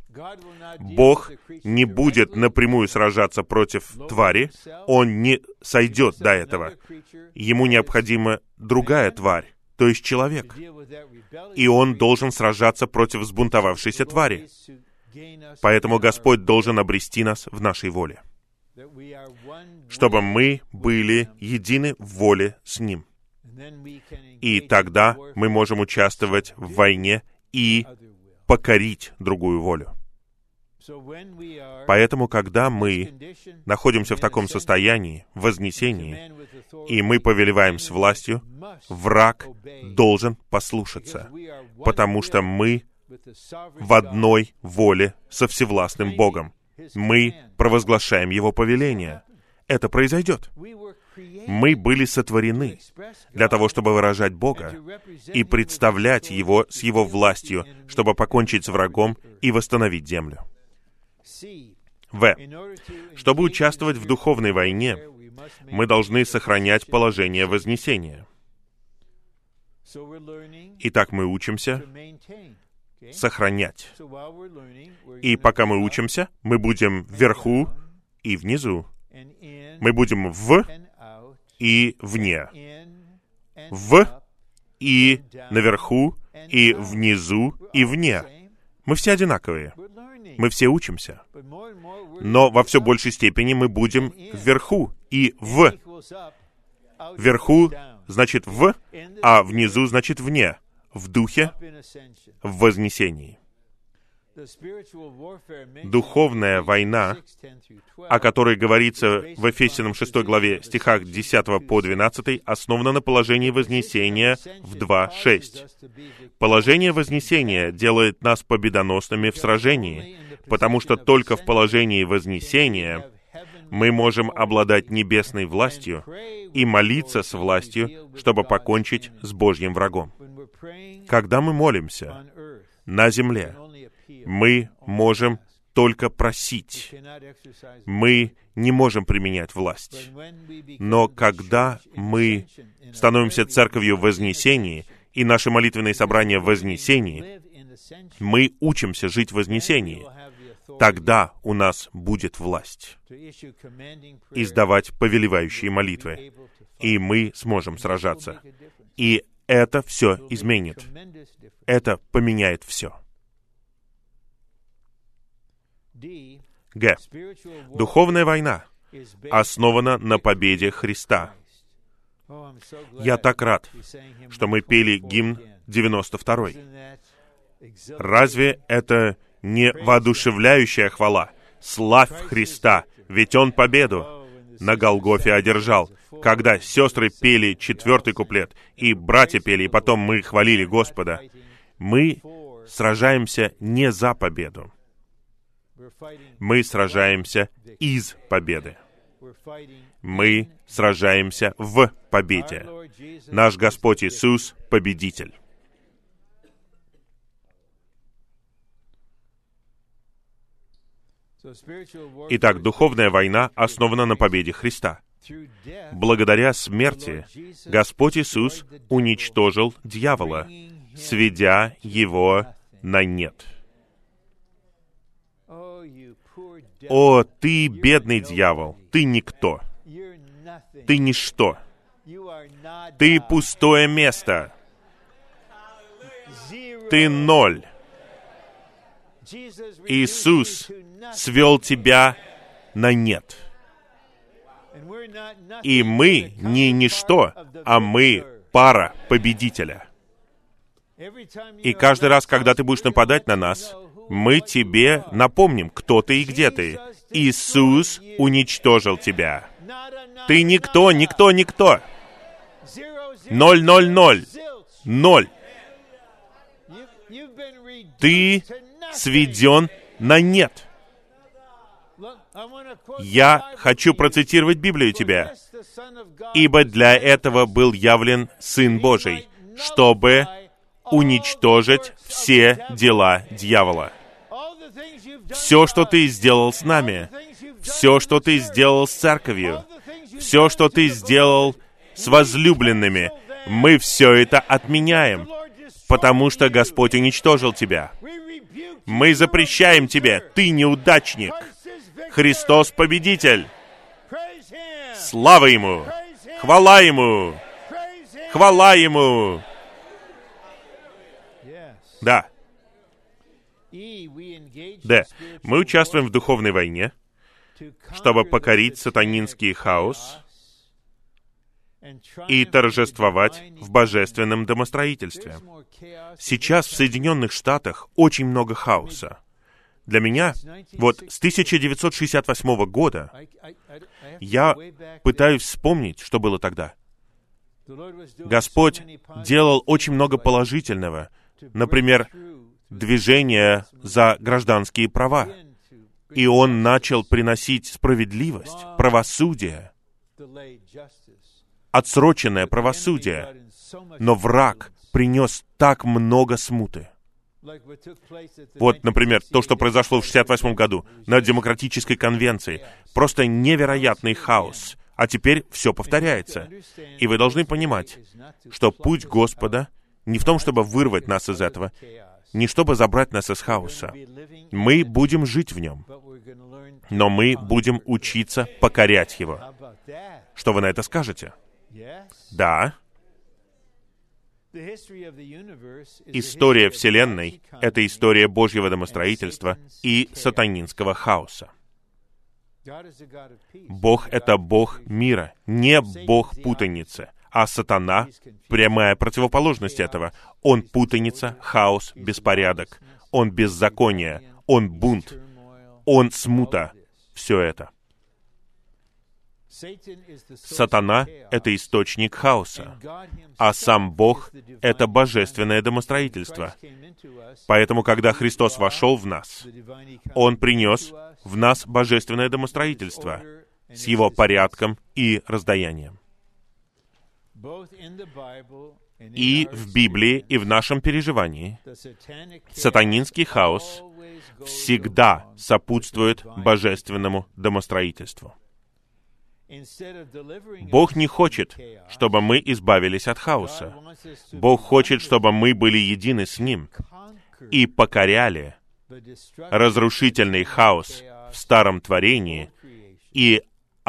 Бог не будет напрямую сражаться против твари, Он не сойдет до этого. Ему необходима другая тварь, то есть человек. И он должен сражаться против взбунтовавшейся твари. Поэтому Господь должен обрести нас в нашей воле, чтобы мы были едины в воле с Ним. И тогда мы можем участвовать в войне и покорить другую волю. Поэтому, когда мы находимся в таком состоянии, вознесении, и мы повелеваем с властью, враг должен послушаться, потому что мы в одной воле со всевластным Богом. Мы провозглашаем Его повеление. Это произойдет. Мы были сотворены для того, чтобы выражать Бога и представлять Его с Его властью, чтобы покончить с врагом и восстановить землю. В. Чтобы участвовать в духовной войне, мы должны сохранять положение Вознесения. Итак, мы учимся сохранять. И пока мы учимся, мы будем вверху и внизу. Мы будем в и вне. В и наверху, и внизу, и вне. Мы все одинаковые. Мы все учимся. Но во все большей степени мы будем вверху и в. Вверху значит в, а внизу значит вне. В духе, в вознесении. Духовная война, о которой говорится в Ефесянам 6 главе стихах 10 по 12, основана на положении Вознесения в 2.6. Положение Вознесения делает нас победоносными в сражении, потому что только в положении Вознесения мы можем обладать небесной властью и молиться с властью, чтобы покончить с Божьим врагом. Когда мы молимся на земле, мы можем только просить. Мы не можем применять власть. Но когда мы становимся церковью в Вознесении, и наши молитвенные собрания в Вознесении, мы учимся жить в Вознесении. Тогда у нас будет власть издавать повелевающие молитвы, и мы сможем сражаться. И это все изменит. Это поменяет все. Г. Духовная война основана на победе Христа. Я так рад, что мы пели гимн 92. Разве это не воодушевляющая хвала? Славь Христа, ведь Он победу на Голгофе одержал. Когда сестры пели четвертый куплет, и братья пели, и потом мы хвалили Господа, мы сражаемся не за победу. Мы сражаемся из победы. Мы сражаемся в победе. Наш Господь Иисус — победитель. Итак, духовная война основана на победе Христа. Благодаря смерти Господь Иисус уничтожил дьявола, сведя его на нет. О, ты бедный дьявол, ты никто, ты ничто, ты пустое место, ты ноль. Иисус свел тебя на нет. И мы не ничто, а мы пара победителя. И каждый раз, когда ты будешь нападать на нас, мы тебе напомним, кто ты и где ты. Иисус уничтожил тебя. Ты никто, никто, никто. Ноль, ноль, ноль. Ноль. Ты сведен на нет. Я хочу процитировать Библию тебе. «Ибо для этого был явлен Сын Божий, чтобы уничтожить все дела дьявола». Все, что ты сделал с нами, все, что ты сделал с церковью, все, что ты сделал с возлюбленными, мы все это отменяем, потому что Господь уничтожил тебя. Мы запрещаем тебе, ты неудачник. Христос победитель. Слава Ему! Хвала Ему! Хвала Ему! Да. Д. Мы участвуем в духовной войне, чтобы покорить сатанинский хаос и торжествовать в божественном домостроительстве. Сейчас в Соединенных Штатах очень много хаоса. Для меня, вот с 1968 года, я пытаюсь вспомнить, что было тогда. Господь делал очень много положительного. Например, движение за гражданские права. И Он начал приносить справедливость, правосудие, отсроченное правосудие. Но враг принес так много смуты. Вот, например, то, что произошло в 68 году на Демократической конвенции. Просто невероятный хаос. А теперь все повторяется. И вы должны понимать, что путь Господа не в том, чтобы вырвать нас из этого, не чтобы забрать нас из хаоса. Мы будем жить в нем, но мы будем учиться покорять его. Что вы на это скажете? Да. История Вселенной — это история Божьего домостроительства и сатанинского хаоса. Бог — это Бог мира, не Бог путаницы, а сатана — прямая противоположность этого. Он путаница, хаос, беспорядок. Он беззаконие, он бунт, он смута. Все это — Сатана — это источник хаоса, а сам Бог — это божественное домостроительство. Поэтому, когда Христос вошел в нас, Он принес в нас божественное домостроительство с Его порядком и раздаянием. И в Библии, и в нашем переживании сатанинский хаос всегда сопутствует божественному домостроительству. Бог не хочет, чтобы мы избавились от хаоса. Бог хочет, чтобы мы были едины с Ним и покоряли разрушительный хаос в старом творении и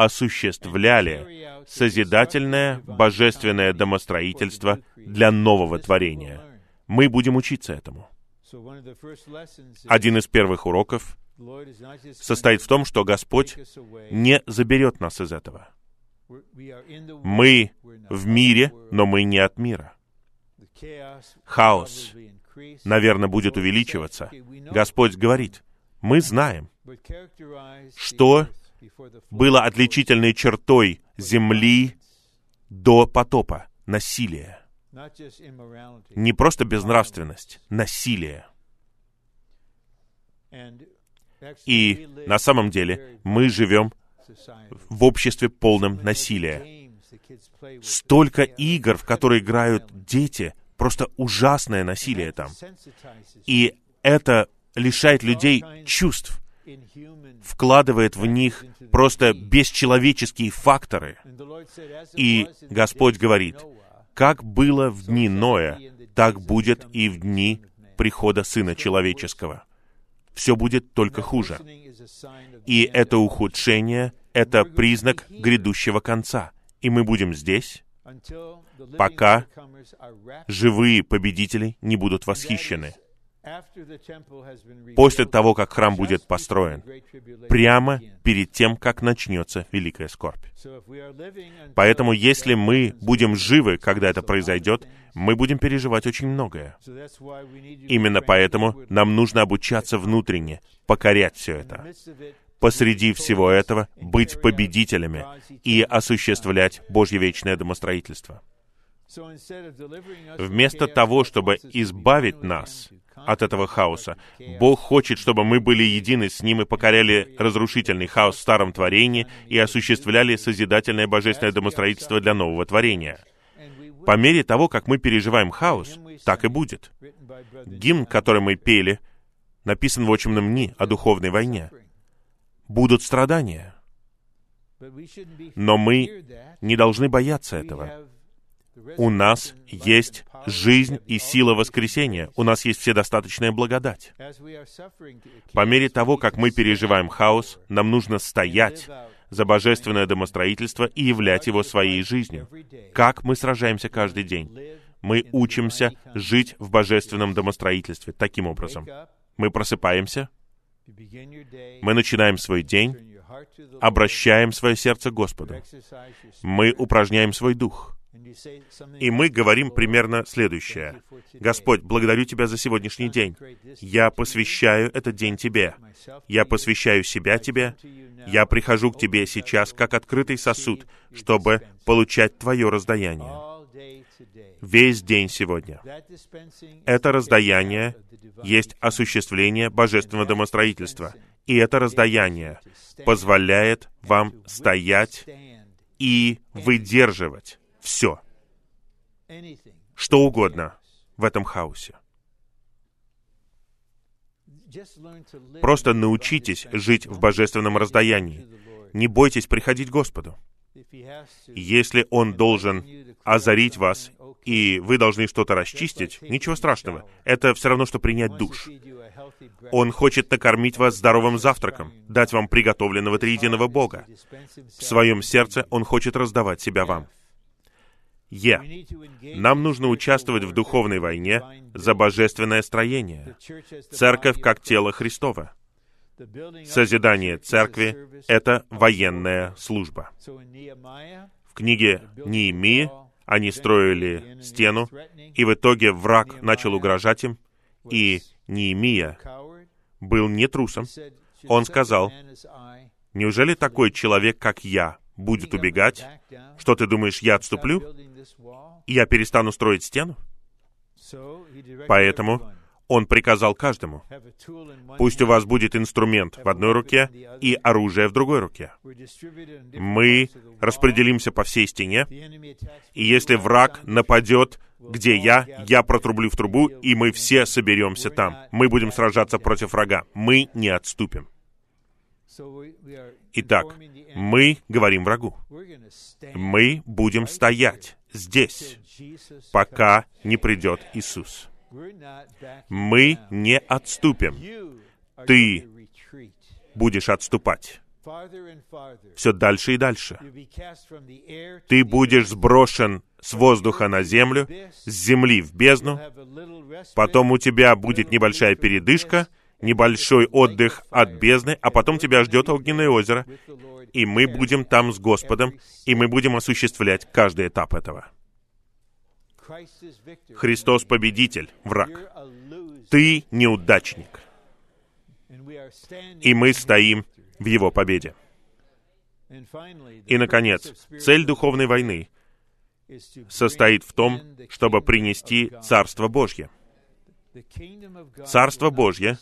осуществляли созидательное божественное домостроительство для нового творения. Мы будем учиться этому. Один из первых уроков состоит в том, что Господь не заберет нас из этого. Мы в мире, но мы не от мира. Хаос, наверное, будет увеличиваться. Господь говорит, мы знаем, что было отличительной чертой земли до потопа — насилие. Не просто безнравственность, насилие. И на самом деле мы живем в обществе полном насилия. Столько игр, в которые играют дети, просто ужасное насилие там. И это лишает людей чувств, вкладывает в них просто бесчеловеческие факторы. И Господь говорит, как было в дни Ноя, так будет и в дни прихода Сына Человеческого. Все будет только хуже. И это ухудшение — это признак грядущего конца. И мы будем здесь, пока живые победители не будут восхищены после того, как храм будет построен, прямо перед тем, как начнется великая скорбь. Поэтому, если мы будем живы, когда это произойдет, мы будем переживать очень многое. Именно поэтому нам нужно обучаться внутренне, покорять все это. Посреди всего этого быть победителями и осуществлять Божье вечное домостроительство. Вместо того, чтобы избавить нас от этого хаоса. Бог хочет, чтобы мы были едины с Ним и покоряли разрушительный хаос в старом творении и осуществляли созидательное божественное домостроительство для нового творения. По мере того, как мы переживаем хаос, так и будет. Гимн, который мы пели, написан в «Отчимном дни» о духовной войне. Будут страдания. Но мы не должны бояться этого. У нас есть жизнь и сила воскресения. У нас есть вседостаточная благодать. По мере того, как мы переживаем хаос, нам нужно стоять за божественное домостроительство и являть его своей жизнью. Как мы сражаемся каждый день? Мы учимся жить в божественном домостроительстве таким образом. Мы просыпаемся, мы начинаем свой день, обращаем свое сердце Господу. Мы упражняем свой дух. И мы говорим примерно следующее. «Господь, благодарю Тебя за сегодняшний день. Я посвящаю этот день Тебе. Я посвящаю себя Тебе. Я прихожу к Тебе сейчас как открытый сосуд, чтобы получать Твое раздаяние. Весь день сегодня. Это раздаяние есть осуществление божественного домостроительства. И это раздаяние позволяет вам стоять и выдерживать все, что угодно в этом хаосе. Просто научитесь жить в божественном раздаянии. Не бойтесь приходить к Господу. Если Он должен озарить вас, и вы должны что-то расчистить, ничего страшного. Это все равно, что принять душ. Он хочет накормить вас здоровым завтраком, дать вам приготовленного триединого Бога. В своем сердце Он хочет раздавать себя вам. Е. Нам нужно участвовать в духовной войне за божественное строение. Церковь как тело Христова. Созидание церкви — это военная служба. В книге Неемии они строили стену, и в итоге враг начал угрожать им, и Неемия был не трусом. Он сказал, «Неужели такой человек, как я, будет убегать? Что ты думаешь, я отступлю? Я перестану строить стену? Поэтому он приказал каждому, пусть у вас будет инструмент в одной руке и оружие в другой руке. Мы распределимся по всей стене, и если враг нападет, где я, я протрублю в трубу, и мы все соберемся там. Мы будем сражаться против врага. Мы не отступим. Итак, мы говорим врагу. Мы будем стоять здесь, пока не придет Иисус. Мы не отступим. Ты будешь отступать. Все дальше и дальше. Ты будешь сброшен с воздуха на землю, с земли в бездну, потом у тебя будет небольшая передышка, небольшой отдых от бездны, а потом тебя ждет огненное озеро, и мы будем там с Господом, и мы будем осуществлять каждый этап этого. Христос победитель, враг. Ты неудачник. И мы стоим в Его победе. И, наконец, цель духовной войны состоит в том, чтобы принести Царство Божье. Царство Божье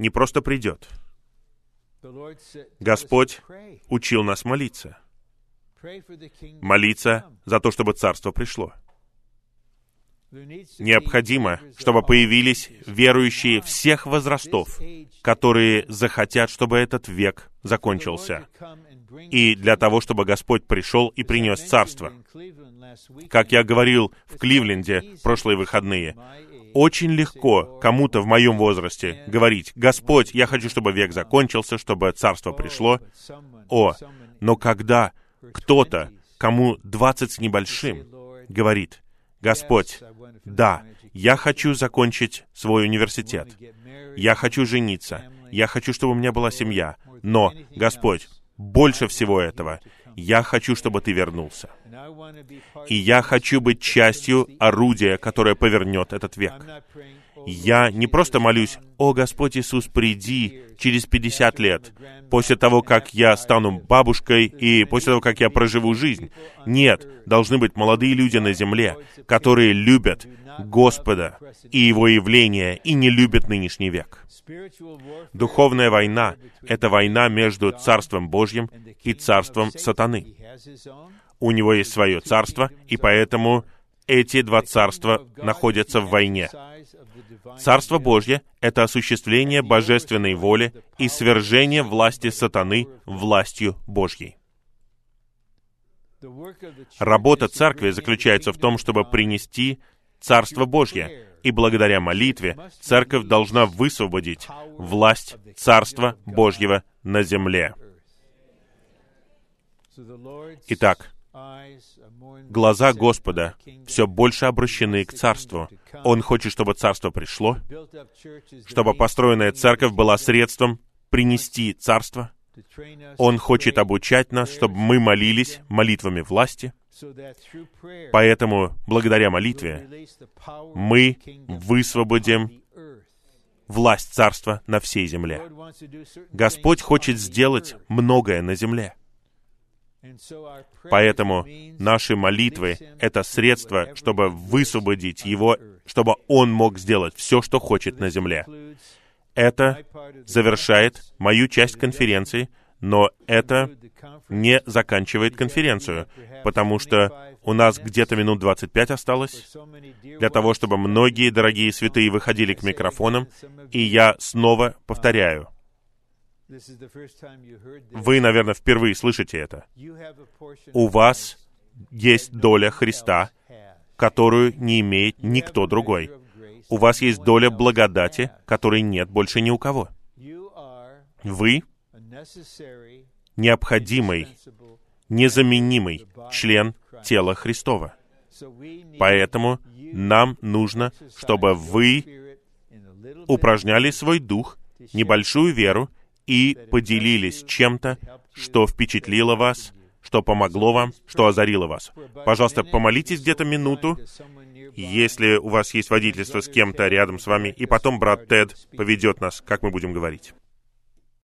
не просто придет. Господь учил нас молиться. Молиться за то, чтобы Царство пришло. Необходимо, чтобы появились верующие всех возрастов, которые захотят, чтобы этот век закончился. И для того, чтобы Господь пришел и принес Царство. Как я говорил в Кливленде прошлые выходные, очень легко кому-то в моем возрасте говорить, «Господь, я хочу, чтобы век закончился, чтобы царство пришло». О, но когда кто-то, кому двадцать с небольшим, говорит, «Господь, да, я хочу закончить свой университет, я хочу жениться, я хочу, чтобы у меня была семья, но, Господь, больше всего этого, я хочу, чтобы ты вернулся. И я хочу быть частью орудия, которое повернет этот век. Я не просто молюсь, «О, Господь Иисус, приди через 50 лет, после того, как я стану бабушкой и после того, как я проживу жизнь». Нет, должны быть молодые люди на земле, которые любят Господа и Его явление и не любят нынешний век. Духовная война — это война между Царством Божьим и Царством Сатаны. У него есть свое царство, и поэтому эти два царства находятся в войне. Царство Божье — это осуществление божественной воли и свержение власти сатаны властью Божьей. Работа церкви заключается в том, чтобы принести Царство Божье, и благодаря молитве церковь должна высвободить власть Царства Божьего на земле. Итак, глаза Господа все больше обращены к Царству. Он хочет, чтобы Царство пришло, чтобы построенная церковь была средством принести Царство. Он хочет обучать нас, чтобы мы молились молитвами власти. Поэтому, благодаря молитве, мы высвободим власть Царства на всей земле. Господь хочет сделать многое на земле. Поэтому наши молитвы — это средство, чтобы высвободить Его, чтобы Он мог сделать все, что хочет на земле. Это завершает мою часть конференции, но это не заканчивает конференцию, потому что у нас где-то минут 25 осталось для того, чтобы многие дорогие святые выходили к микрофонам, и я снова повторяю — вы, наверное, впервые слышите это. У вас есть доля Христа, которую не имеет никто другой. У вас есть доля благодати, которой нет больше ни у кого. Вы необходимый, незаменимый член тела Христова. Поэтому нам нужно, чтобы вы упражняли свой дух, небольшую веру, и поделились чем-то, что впечатлило вас, что помогло вам, что озарило вас. Пожалуйста, помолитесь где-то минуту, если у вас есть водительство с кем-то рядом с вами, и потом брат Тед поведет нас, как мы будем говорить.